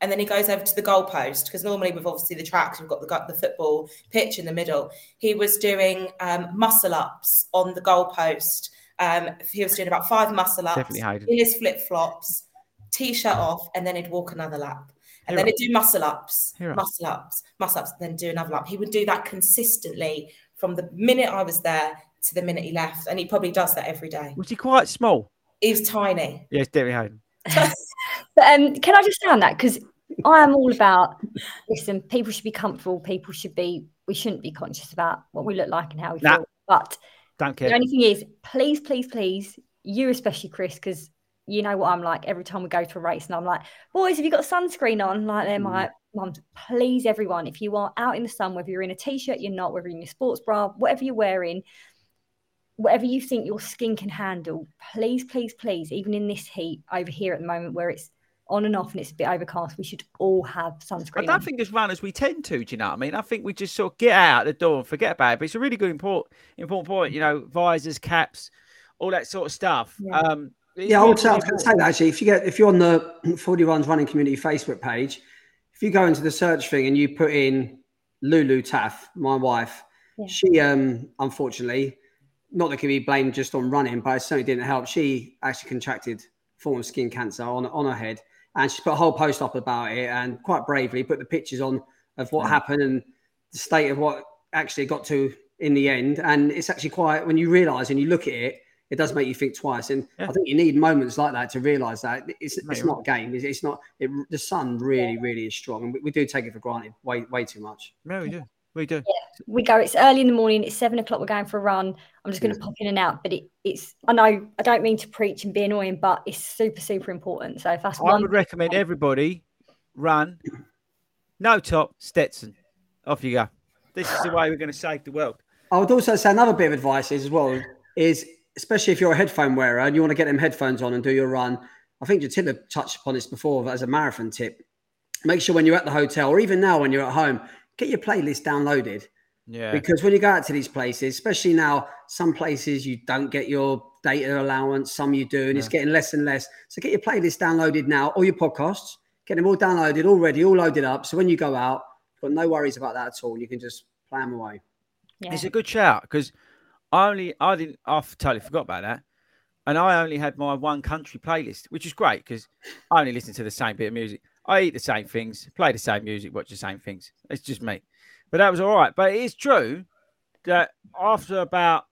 and then he goes over to the goalpost because normally we've obviously the tracks, we've got the, the football pitch in the middle. He was doing um, muscle ups on the goalpost. Um, he was doing about five muscle ups in his flip flops, t shirt off, and then he'd walk another lap and then he'd do muscle ups, muscle ups, muscle ups, then do another lap. He would do that consistently from the minute I was there to the minute he left, and he probably does that every day. Was he quite small? He was tiny. Yes, Derry Hayden. but um, can I just say on that because I am all about listen. People should be comfortable. People should be. We shouldn't be conscious about what we look like and how we nah, feel. But don't care. The only thing is, please, please, please, you especially, Chris, because you know what I'm like every time we go to a race, and I'm like, boys, have you got sunscreen on? Like they're my mum, please, everyone, if you are out in the sun, whether you're in a t-shirt, you're not, whether you're in your sports bra, whatever you're wearing, whatever you think your skin can handle, please, please, please, even in this heat over here at the moment where it's on and off and it's a bit overcast, we should all have sunscreen. I don't on. think as runners we tend to, do you know what I mean? I think we just sort of get out the door and forget about it. But it's a really good important important point, you know, visors, caps, all that sort of stuff. Yeah. Um, yeah, I would say I was going to say that actually. If you get if you're on the Fordy Runs Running Community Facebook page, if you go into the search thing and you put in Lulu Taff, my wife, yeah. she um unfortunately, not that can be blamed just on running, but it certainly didn't help. She actually contracted form of skin cancer on on her head, and she put a whole post up about it and quite bravely put the pictures on of what yeah. happened and the state of what actually got to in the end. And it's actually quite when you realise and you look at it it does make you think twice. And yeah. I think you need moments like that to realize that it's, it's not a game. It's, it's not, it, the sun really, yeah. really is strong. And we, we, do take it for granted way, way too much. No, we do. We do. Yeah. We go, it's early in the morning, it's seven o'clock, we're going for a run. I'm just going to pop in and out. But it, it's, I know, I don't mean to preach and be annoying, but it's super, super important. So if that's I one, would recommend everybody run, no top, Stetson. Off you go. This is the way we're going to save the world. I would also say another bit of advice is as well is especially if you're a headphone wearer and you want to get them headphones on and do your run. I think Jatila touched upon this before as a marathon tip. Make sure when you're at the hotel or even now when you're at home, get your playlist downloaded. Yeah. Because when you go out to these places, especially now, some places you don't get your data allowance, some you do, and yeah. it's getting less and less. So get your playlist downloaded now, or your podcasts, get them all downloaded already, all loaded up. So when you go out, you've got no worries about that at all. You can just play them away. Yeah. It's a good shout because I only I didn't I totally forgot about that. And I only had my one country playlist, which is great because I only listen to the same bit of music. I eat the same things, play the same music, watch the same things. It's just me. But that was all right. But it is true that after about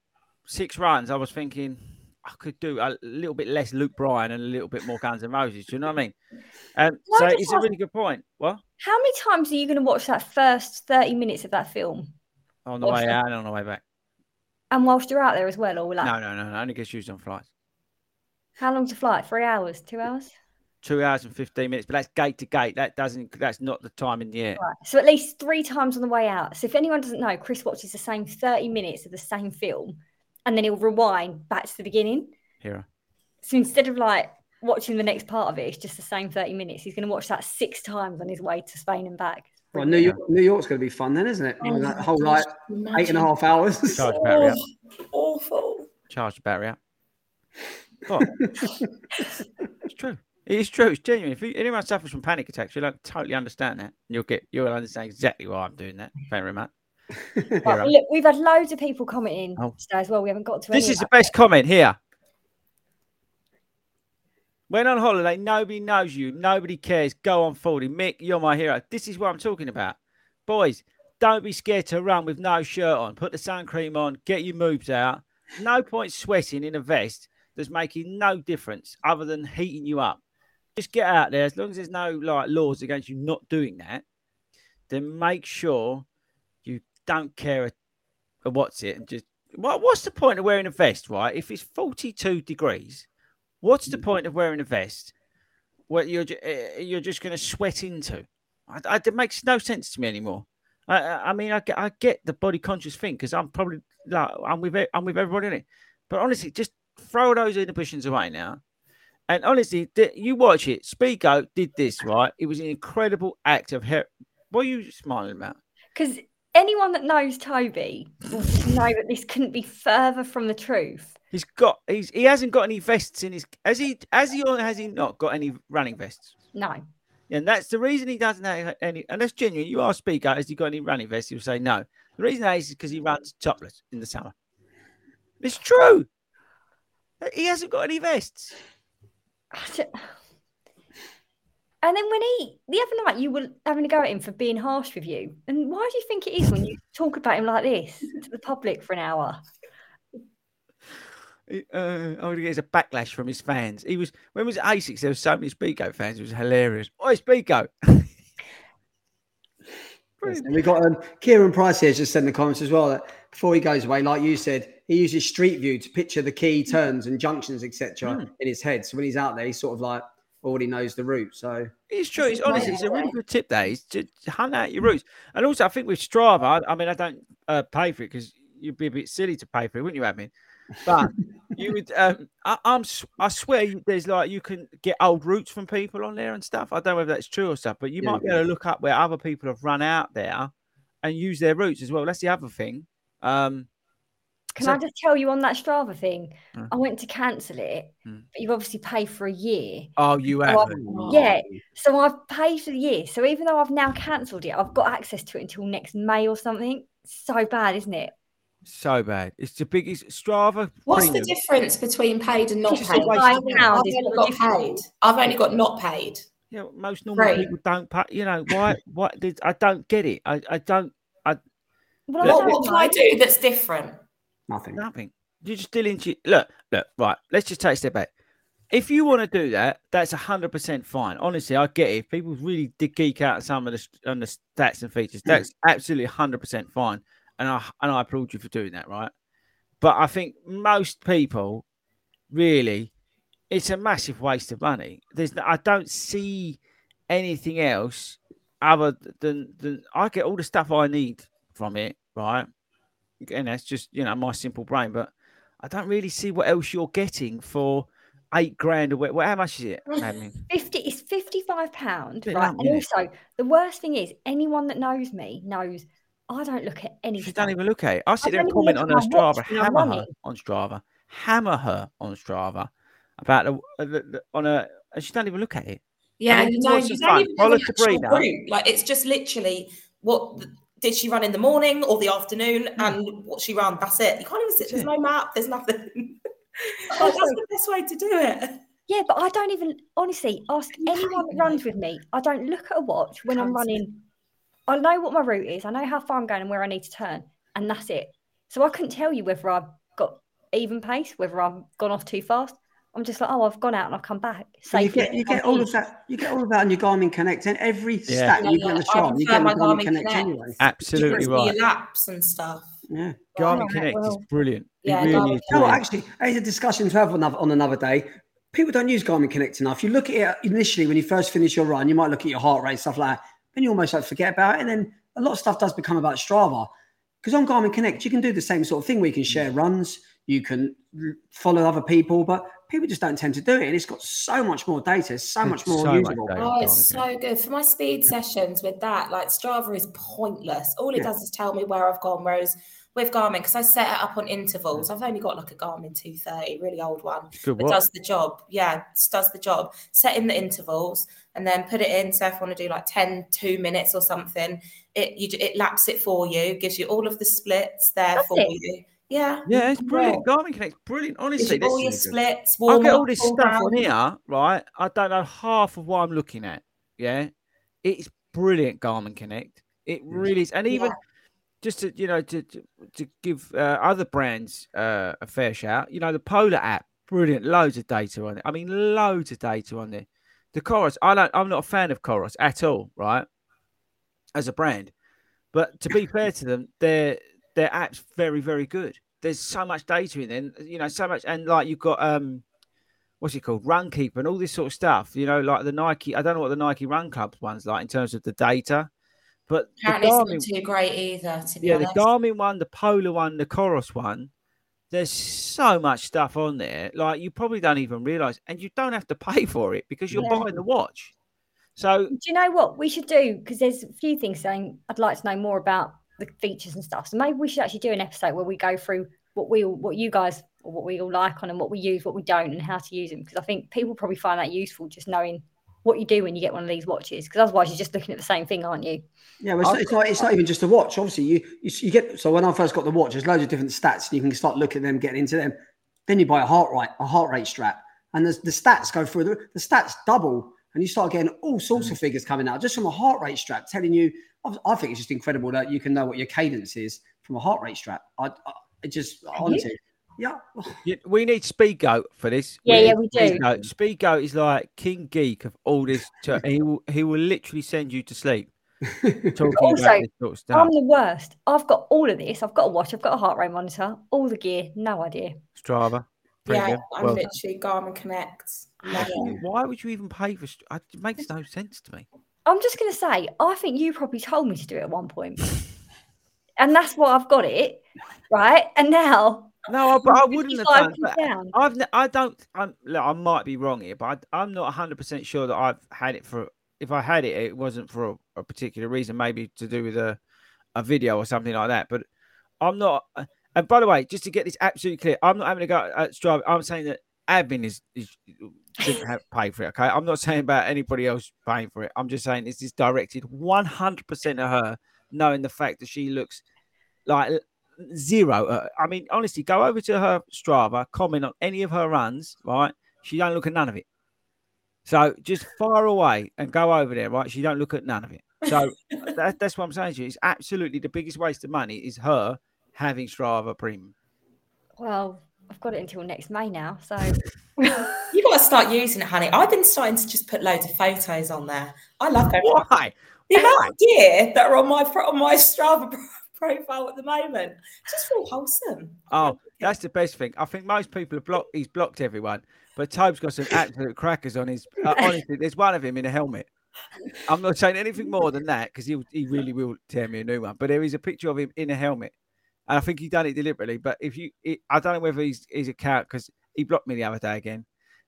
six runs, I was thinking I could do a little bit less Luke Bryan and a little bit more Guns N' Roses. Do you know what I mean? Um, so it's a really good point. What? How many times are you going to watch that first 30 minutes of that film? On the way out and on the way back. And whilst you're out there as well, or like no, no, no, no, only gets used on flights. How long's a flight? Three hours? Two hours? Two hours and fifteen minutes, but that's gate to gate. That doesn't. That's not the time in the air. Right. So at least three times on the way out. So if anyone doesn't know, Chris watches the same thirty minutes of the same film and then he'll rewind back to the beginning. Hero. So instead of like watching the next part of it, it's just the same 30 minutes. He's going to watch that six times on his way to Spain and back. Well, New York, New York's going to be fun then, isn't it? Oh, that whole like eight and a half hours. Charge battery up. Awful. Charge the battery up. What? it's true. It's true. It's genuine. If anyone suffers from panic attacks, you'll like, totally understand that. You'll get. You'll understand exactly why I'm doing that. Thank you very much. Right, um, look, we've had loads of people commenting Oh. today as well. We haven't got to This any is the that. best comment here. When on holiday, nobody knows you, nobody cares. Go on Fordy. Mick, you're my hero. This is what I'm talking about. Boys, don't be scared to run with no shirt on. Put the sun cream on, get your moves out. No point sweating in a vest that's making no difference other than heating you up. Just get out there. As long as there's no like laws against you not doing that, then make sure you don't care a- what's it and just what, what's the point of wearing a vest, right? If it's 42 degrees, what's the point of wearing a vest where you're ju- eh, you're just going to sweat into? I, I, it makes no sense to me anymore. I, I mean, I get, I get the body conscious thing because I'm probably like I'm with I'm with everybody in it, but honestly, just throw those inhibitions away now. And honestly, th- you watch it. Speako did this right. It was an incredible act of. Her- what are you smiling about? Because anyone that knows Toby will know that this couldn't be further from the truth. He's got he's he hasn't got any vests in his has he has he or has he not got any running vests? No. And that's the reason he doesn't have any and that's genuine. You ask Speako, has he got any running vests? He'll say no. The reason that is because he runs topless in the summer. It's true. He hasn't got any vests. And then when he, the other night, you were having a go at him for being harsh with you. And why do you think it is when you talk about him like this to the public for an hour? He- Uh, oh, he gets a backlash from his fans. He was when was Asics, there was so many Speako fans. It was hilarious. Oi, Speako. And we got um, Kieran Price here just sent in the comments as well that before he goes away, like you said, he uses Street View to picture the key turns and junctions, etc., Hmm. in his head. So when he's out there, he's sort of like already knows the route. So It's true. It's honestly, it's a really good tip. There is to to hunt out your routes, and also I think with Strava. I, I mean, I don't uh, pay for it because you'd be a bit silly to pay for it, wouldn't you, Admin? But you would. Um, I, I'm. I swear, you- there's like you can get old routes from people on there and stuff. I don't know if that's true or stuff, but you Yeah, might be able to look up where other people have run out there and use their routes as well. That's the other thing. Um, Can So- I just tell you on that Strava thing? Mm. I went to cancel it, Mm. but you obviously pay for a year. oh, you So have. I've- yeah, so I've paid for the year. So even though I've now cancelled it, I've got access to it until next May or something. So bad, isn't it? So bad. It's the biggest Strava. What's premium. the difference between paid and not Just paid? I've only got paid. I've only got not paid. Yeah, most normal Right. people don't pay. You know why? What did I don't get it? I, I don't. Well, Look, I What, what can I do that's different? nothing. Nothing. You're just still into look, look, right. Let's just take a step back. If you want to do that, that's hundred percent fine. Honestly, I get it. If people really did geek out some of the on the stats and features, hmm. that's absolutely hundred percent fine. And I and I applaud you for doing that, right? But I think most people really, it's a massive waste of money. There's I don't see anything else other than than I get all the stuff I need from it, right? and that's just you know my simple brain. But I don't really see what else you're getting for eight grand or what. How much is it? 50 it's 55 pound right and also the worst thing is anyone that knows me knows i don't look at any She stuff. don't even look at it. I sit I've there and comment on her at watch Strava, when I'm hammer her on Strava, hammer her on Strava about the, uh, the, the on a. And she don't even look at it. Yeah, mean, you it's don't, you don't fun. even Follow know the actual Like it's just literally what did she run in the morning or the afternoon and what she ran. That's it. You can't even sit. There's no map. There's nothing. like, that's the best way to do it. yeah but i don't even honestly ask anyone that runs with me i don't look at a watch when i'm running i know what my route is i know how far i'm going and where i need to turn and that's it so i couldn't tell you whether i've got even pace whether i've gone off too fast i'm just like oh i've gone out and i've come back So you get you get all of peace. that. You get all of that on your Garmin Connect and every Yeah. stat Yeah, you get on the I Strava, you get on the Garmin Garmin Connect Connect. anyway. Absolutely Difference for right. your laps and stuff. Yeah. Garmin Alright, Connect is well, brilliant. It yeah, really Garmin is No, brilliant. actually, it's a discussion to have on another, on another day. People don't use Garmin Connect enough. If you look at it initially when you first finish your run, you might look at your heart rate, stuff like that. Then you almost like forget about it. And then a lot of stuff does become about Strava. Because on Garmin Connect, you can do the same sort of thing where you can share runs, You can follow other people, but people just don't tend to do it. And it's got so much more data, so much more so usable. data. Oh, it's so good for my speed sessions with that. Like Strava is pointless. All it Yeah. does is tell me where I've gone. Whereas with Garmin, because I set it up on intervals, I've only got like a Garmin 230, really old one. Good It does the job. Yeah, it does the job. Set in the intervals and then put it in. So if I want to do like 10, two minutes or something, it you, it laps it for you, gives you all of the splits there Does for it? you. Yeah. Yeah, it's brilliant. Garmin Connect, brilliant. Honestly, all your this is splits. I get all this cool stuff on here, right? I don't know half of what I'm looking at. Yeah, it's brilliant, Garmin Connect. It really is, and even Yeah. Just to you know to to, give uh, other brands uh, a fair shout. You know, the Polar app, brilliant, loads of data on it. I mean, loads of data on there. The Coros, I don't, I'm not a fan of Coros at all, right? As a brand, but to be fair to them, their their app's very very good. There's so much data in there, you know, so much, and like you've got um, what's it called, Runkeeper, and all this sort of stuff. You know, like the Nike. I don't know what the Nike Run Clubs one's like in terms of the data, but the Apparently, it's Garmin, not too great either, to be yeah, the honest. Garmin one, the Polar one, the Coros one. There's so much stuff on there, like you probably don't even realize, and you don't have to pay for it because you're Yeah. buying the watch. So Do you know what we should do? Because there's a few things saying I'd like to know more about the features and stuff. So maybe we should actually do an episode where we go through what we, all- what you guys, or what we all like on, and what we use, what we don't, and how to use them. Because I think people probably find that useful, just knowing what you do when you get one of these watches. Because otherwise, you're just looking at the same thing, aren't you? Yeah, well, it's, not, it's, not, it's not even just a watch. Obviously, you, you you get so when I first got the watch, there's loads of different stats, and you can start looking at them, getting into them. Then you buy a heart rate a heart rate strap, and the, the stats go through the, the stats double, and you start getting all sorts of mm. figures coming out just from a heart rate strap, telling you. I, I think it's just incredible that you can know what your cadence is from a heart rate strap. I, I it just honestly, yeah. Yeah, we need Speedgoat for this. Yeah, need yeah, we do. Speedgoat. Speedgoat is like king geek of all this. To, he will he will literally send you to sleep. Talking Also, about this sort of stuff. I'm the worst. I've got all of this. I've got a watch. I've got a heart rate monitor. All the gear. No idea. Strava. Yeah, premium. I'm Well, literally Garmin Connect. Why would you even pay for? st- uh, It makes no sense to me. I'm just going to say, I think you probably told me to do it at one point. and that's why I've got it. Right. And now. No, I- but I wouldn't have done. 55 I've I don't. I'm. Look, I might be wrong here, but I, I'm not 100 percent sure that I've had it for. If I had it, it wasn't for a, a particular reason, maybe to do with a a video or something like that. But I'm not. uh, And by the way, just to get this absolutely clear, I'm not having a go at Strava. I'm saying that admin is, is didn't have pay for it. Okay, I'm not saying about anybody else paying for it. I'm just saying this is directed 100 percent at her, knowing the fact that she looks like zero. Uh, I mean, honestly, go over to her Strava, comment on any of her runs, right? She don't look at none of it. So just far away and go over there, right? She don't look at none of it. So that, that's what I'm saying to you. It's absolutely the biggest waste of money is her having Strava Premium. Well, I've got it until next May now. So you've got to start using it, honey. I've been starting to just put loads of photos on there. I love going. Why? The amount of gear that are on my on my Strava pro- profile at the moment just feel wholesome. Oh, that's the best thing. I think most people have blocked. He's blocked everyone, but Tobe's got some absolute crackers on his. Uh, honestly, there's one of him in a helmet. I'm not saying anything more than that because he he really will tear me a new one. But there is a picture of him in a helmet, and I think he done it deliberately. But if you, it, I don't know whether he's he's a cat because he blocked me the other day again.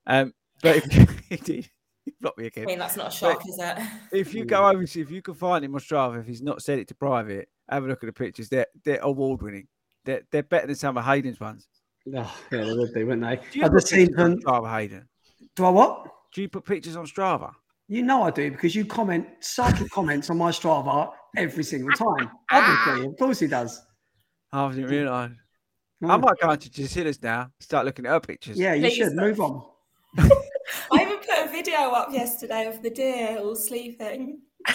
Um, but if he did, he blocked me again. I mean, that's not a shock, But is it? If you go over, see if you can find him on Strava, if he's not set it to private, have a look at the pictures. They're they're award winning. They're they're better than some of Hayden's ones. Oh, yeah, they would be, wouldn't they? Do you I've put just seen on. Strava, Hayden? Do I what? Do you put pictures on Strava? You know I do because you comment psychic comments on my Strava every single time. Obviously, of course he does. I didn't realise. I Mm. might go into Jatila's now, start looking at her pictures. Yeah, you Please should don't. move on. I even put a video up yesterday of the deer all sleeping.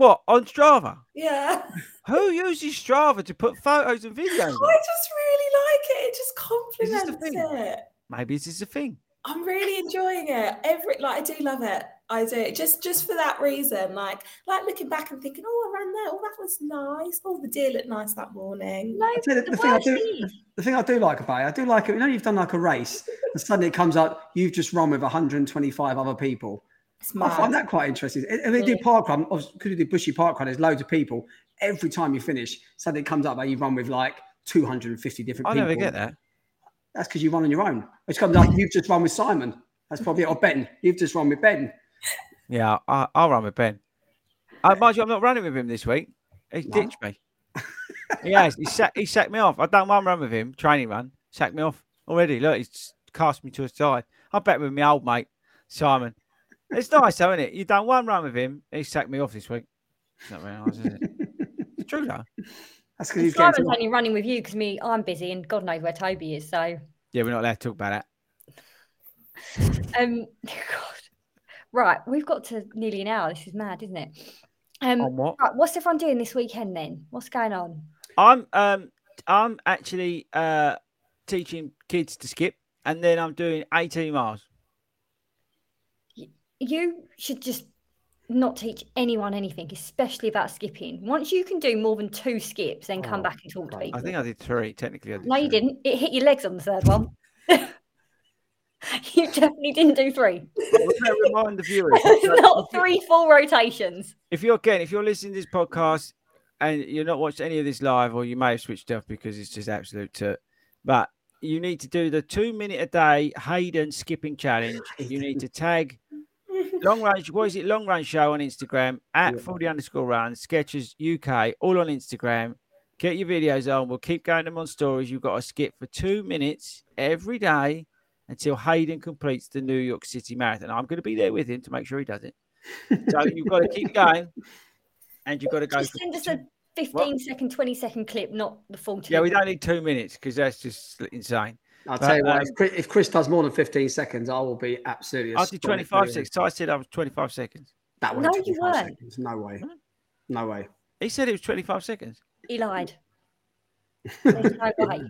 What on Strava? Yeah, Who uses Strava to put photos and videos? I just really like it. It just Is complements it. Maybe this is a thing. I'm really enjoying it. Every like I do love it. I do just just for that reason. Like like looking back and thinking, oh, I ran there. Oh, that was nice. Oh, the deer looked nice that morning. no, I you, the the thing I do, is- the thing I do like about it, I do like it. You know, you've done like a race, and suddenly it comes up. you've just run with 125 other people. It's I find mad. that quite interesting. And and they do park run, because you do bushy park run, there's loads of people. Every time you finish, suddenly it comes up that you run with like 250 different I people. never get that. That's because you run on your own. It's comes up. You've just run with Simon. That's probably it. or Ben. You've just run with Ben. Yeah, I, I'll run with Ben. Uh, mind you, I'm not running with him this week. He's No. ditched me. he has. He, sack, he sacked me off. I don't want to run with him. Training run. Sacked me off already. Look, he's cast me to a side. I bet with my old mate, Simon. It's nice, though, isn't it? You've done one run with him. He sacked me off this week. It's not very nice, is it? It's true, though. That's because And he's getting Simon's to only running with you because me, I'm busy, and God knows where Toby is. So, Yeah, we're not allowed to talk about that. um, God, right, we've got to nearly an hour. This is mad, isn't it? Um, On what? right, what's everyone doing this weekend then? What's going on? I'm um I'm actually uh teaching kids to skip, and then I'm doing 18 miles. You should just not teach anyone anything, especially about skipping. Once you can do more than two skips, then come Oh, back and talk to people. I think I did three. Technically, I did No, you didn't. It hit your legs on the third one. you definitely didn't do three. Gonna remind the viewers. It's not three full rotations. if you're again, if you're listening to this podcast and you're not watching any of this live, or you may have switched off because it's just absolute toot, but you need to do the two minute a day Hayden skipping challenge. You need to tag long range. What is it? Long range show on Instagram at Yeah. Fordy underscore run Skechers UK, all on Instagram. Get your videos on. We'll keep going them on stories. You've got to skip for two minutes every day until Hayden completes the New York City Marathon. I'm going to be there with him to make sure he does it. So you've got to keep going, and you've got to go. Just send us a 15 second, 20 second clip, not the full yeah, we don't need two minutes because that's just insane. I'll But, tell you what, um, if, Chris, if Chris does more than 15 seconds, I will be absolutely. I did 25 seconds. So I said I was 25 seconds. That No, wasn't you weren't. seconds. No way. No way. He said it was 25 seconds. He lied. There's no way.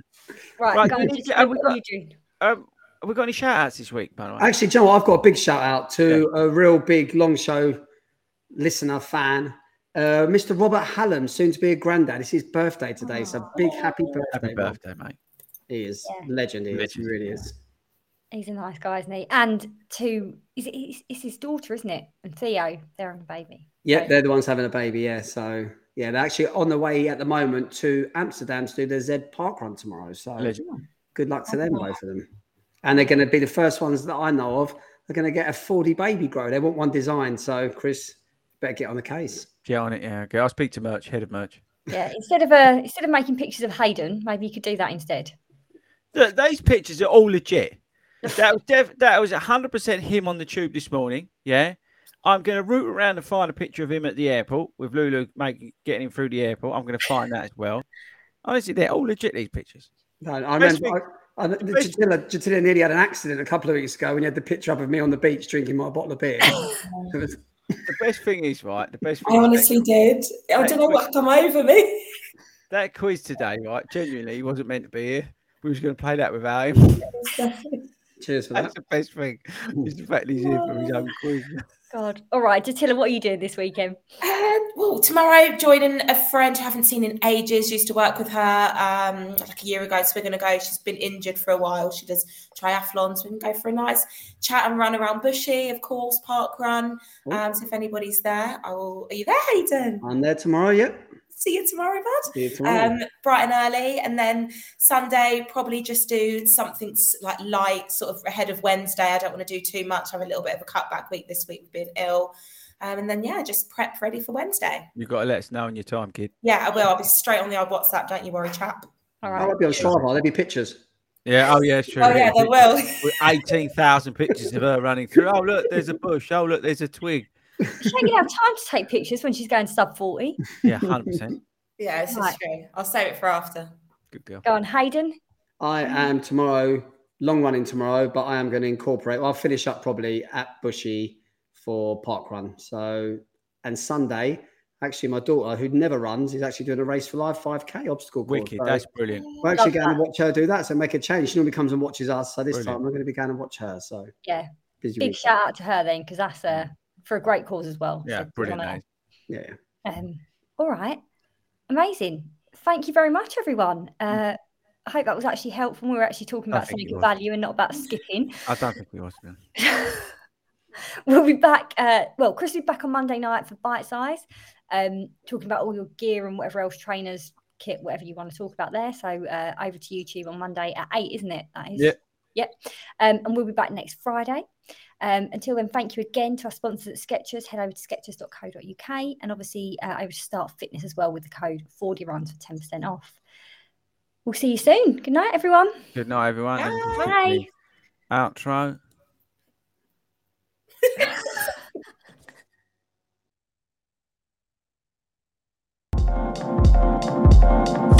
Right, Right, go you on, need just to- have we what got- you do. Um, have we got any shout outs this week, by the way? Actually, John, I've got a big shout out to a real big long show listener fan, uh, Mr. Robert Hallam, soon to be a granddad. It's his birthday today, so big happy birthday. Happy Rob. birthday, mate. He is Yeah. legend. He, is. He really yeah. is. He's a nice guy, isn't he? And to, is it, it's, it's his daughter, isn't it? And Theo, they're having a baby. Yeah, So- they're the ones having a baby. Yeah, so yeah, they're actually on the way at the moment to Amsterdam to do their Zed Park Run tomorrow. So Legend. good luck to them, both of them. And they're going to be the first ones that I know of. They're going to get a Fordy baby grow. They want one designed. So Chris, better get on the case. Get on it, yeah. Okay, I'll speak to Merch, head of Merch. Yeah, instead of uh, instead of making pictures of Hayden, maybe you could do that instead. Look, those pictures are all legit. That was def- that was hundred percent him on the tube this morning. Yeah, I'm going to root around and find a picture of him at the airport with Lulu making getting him through the airport. I'm going to find that as well. Honestly, they're all legit. These pictures. No, I Best remember I, I, Jatila, Jatila nearly had an accident a couple of weeks ago when you had the picture up of me on the beach drinking my bottle of beer. Was- The best thing is right. The best. Thing I is honestly did. I don't know what come over me. that, that quiz today, right? Genuinely, he wasn't meant to be here. We was going to play that without him. Cheers for that. That's the best thing. Is the fact he's here for his own quiz. God. All right, Jatila, what are you doing this weekend? Uh, well, tomorrow, joining a friend I haven't seen in ages. Used to work with her um, like a year ago, so we're going to go. She's been injured for a while. She does triathlons. So we can go for a nice chat and run around Bushy, of course, park run. Um, so if anybody's there, I will. Are you there, Hayden? I'm there tomorrow. Yep. See you tomorrow, bud. See you tomorrow. Um, bright and early, and then Sunday probably just do something like light, sort of ahead of Wednesday. I don't want to do too much. I have a little bit of a cutback week this week with being ill, um, and then yeah, just prep ready for Wednesday. You've got to let us know in your time, kid. Yeah, I will. I'll be straight on the old WhatsApp. Don't you worry, chap. All I right. might be on Strava. There'll be pictures. Yeah. Oh, yeah. It's true. Oh yeah, they will. 18,000 pictures of her running through. Oh, look, there's a bush. Oh, look, there's a twig. She ain't gonna have time to take pictures when she's going sub 40. Yeah, 100%. yeah, this Right. is true. I'll save it for after. Good girl. Go on, Hayden. I am tomorrow, long running tomorrow, but I am going to incorporate. Well, I'll finish up probably at Bushy for park run. So, and Sunday, actually, my daughter, who never runs, is actually doing a race for life 5K obstacle course. Wicked. So That's brilliant. we're actually Love going to watch her do that. So make a change. She normally comes and watches us. So this Brilliant. time we're going to be going and watch her. So Yeah. busy Big week. shout out to her then, because that's uh, for a great cause as well. Yeah, So brilliant. on her. mate. Yeah. Um, all right. Amazing. Thank you very much, everyone. Uh, I hope that was actually helpful. We were actually talking about something of value and not about skipping. I don't think we was. we'll be back. Uh, well, Chris will be back on Monday night for Bite Size, um, talking about all your gear and whatever else trainers kit, whatever you want to talk about there. So uh, over to YouTube on Monday at eight, isn't it? That is. Yep. Yep. Um, and we'll be back next Friday. Um, until then, thank you again to our sponsors at Skechers. Head over to skechers.co.uk and obviously uh, over to Start Fitness as well with the code Fordy runs for 10% off. We'll see you soon. Good night, everyone. Good night, everyone. Bye. Outro.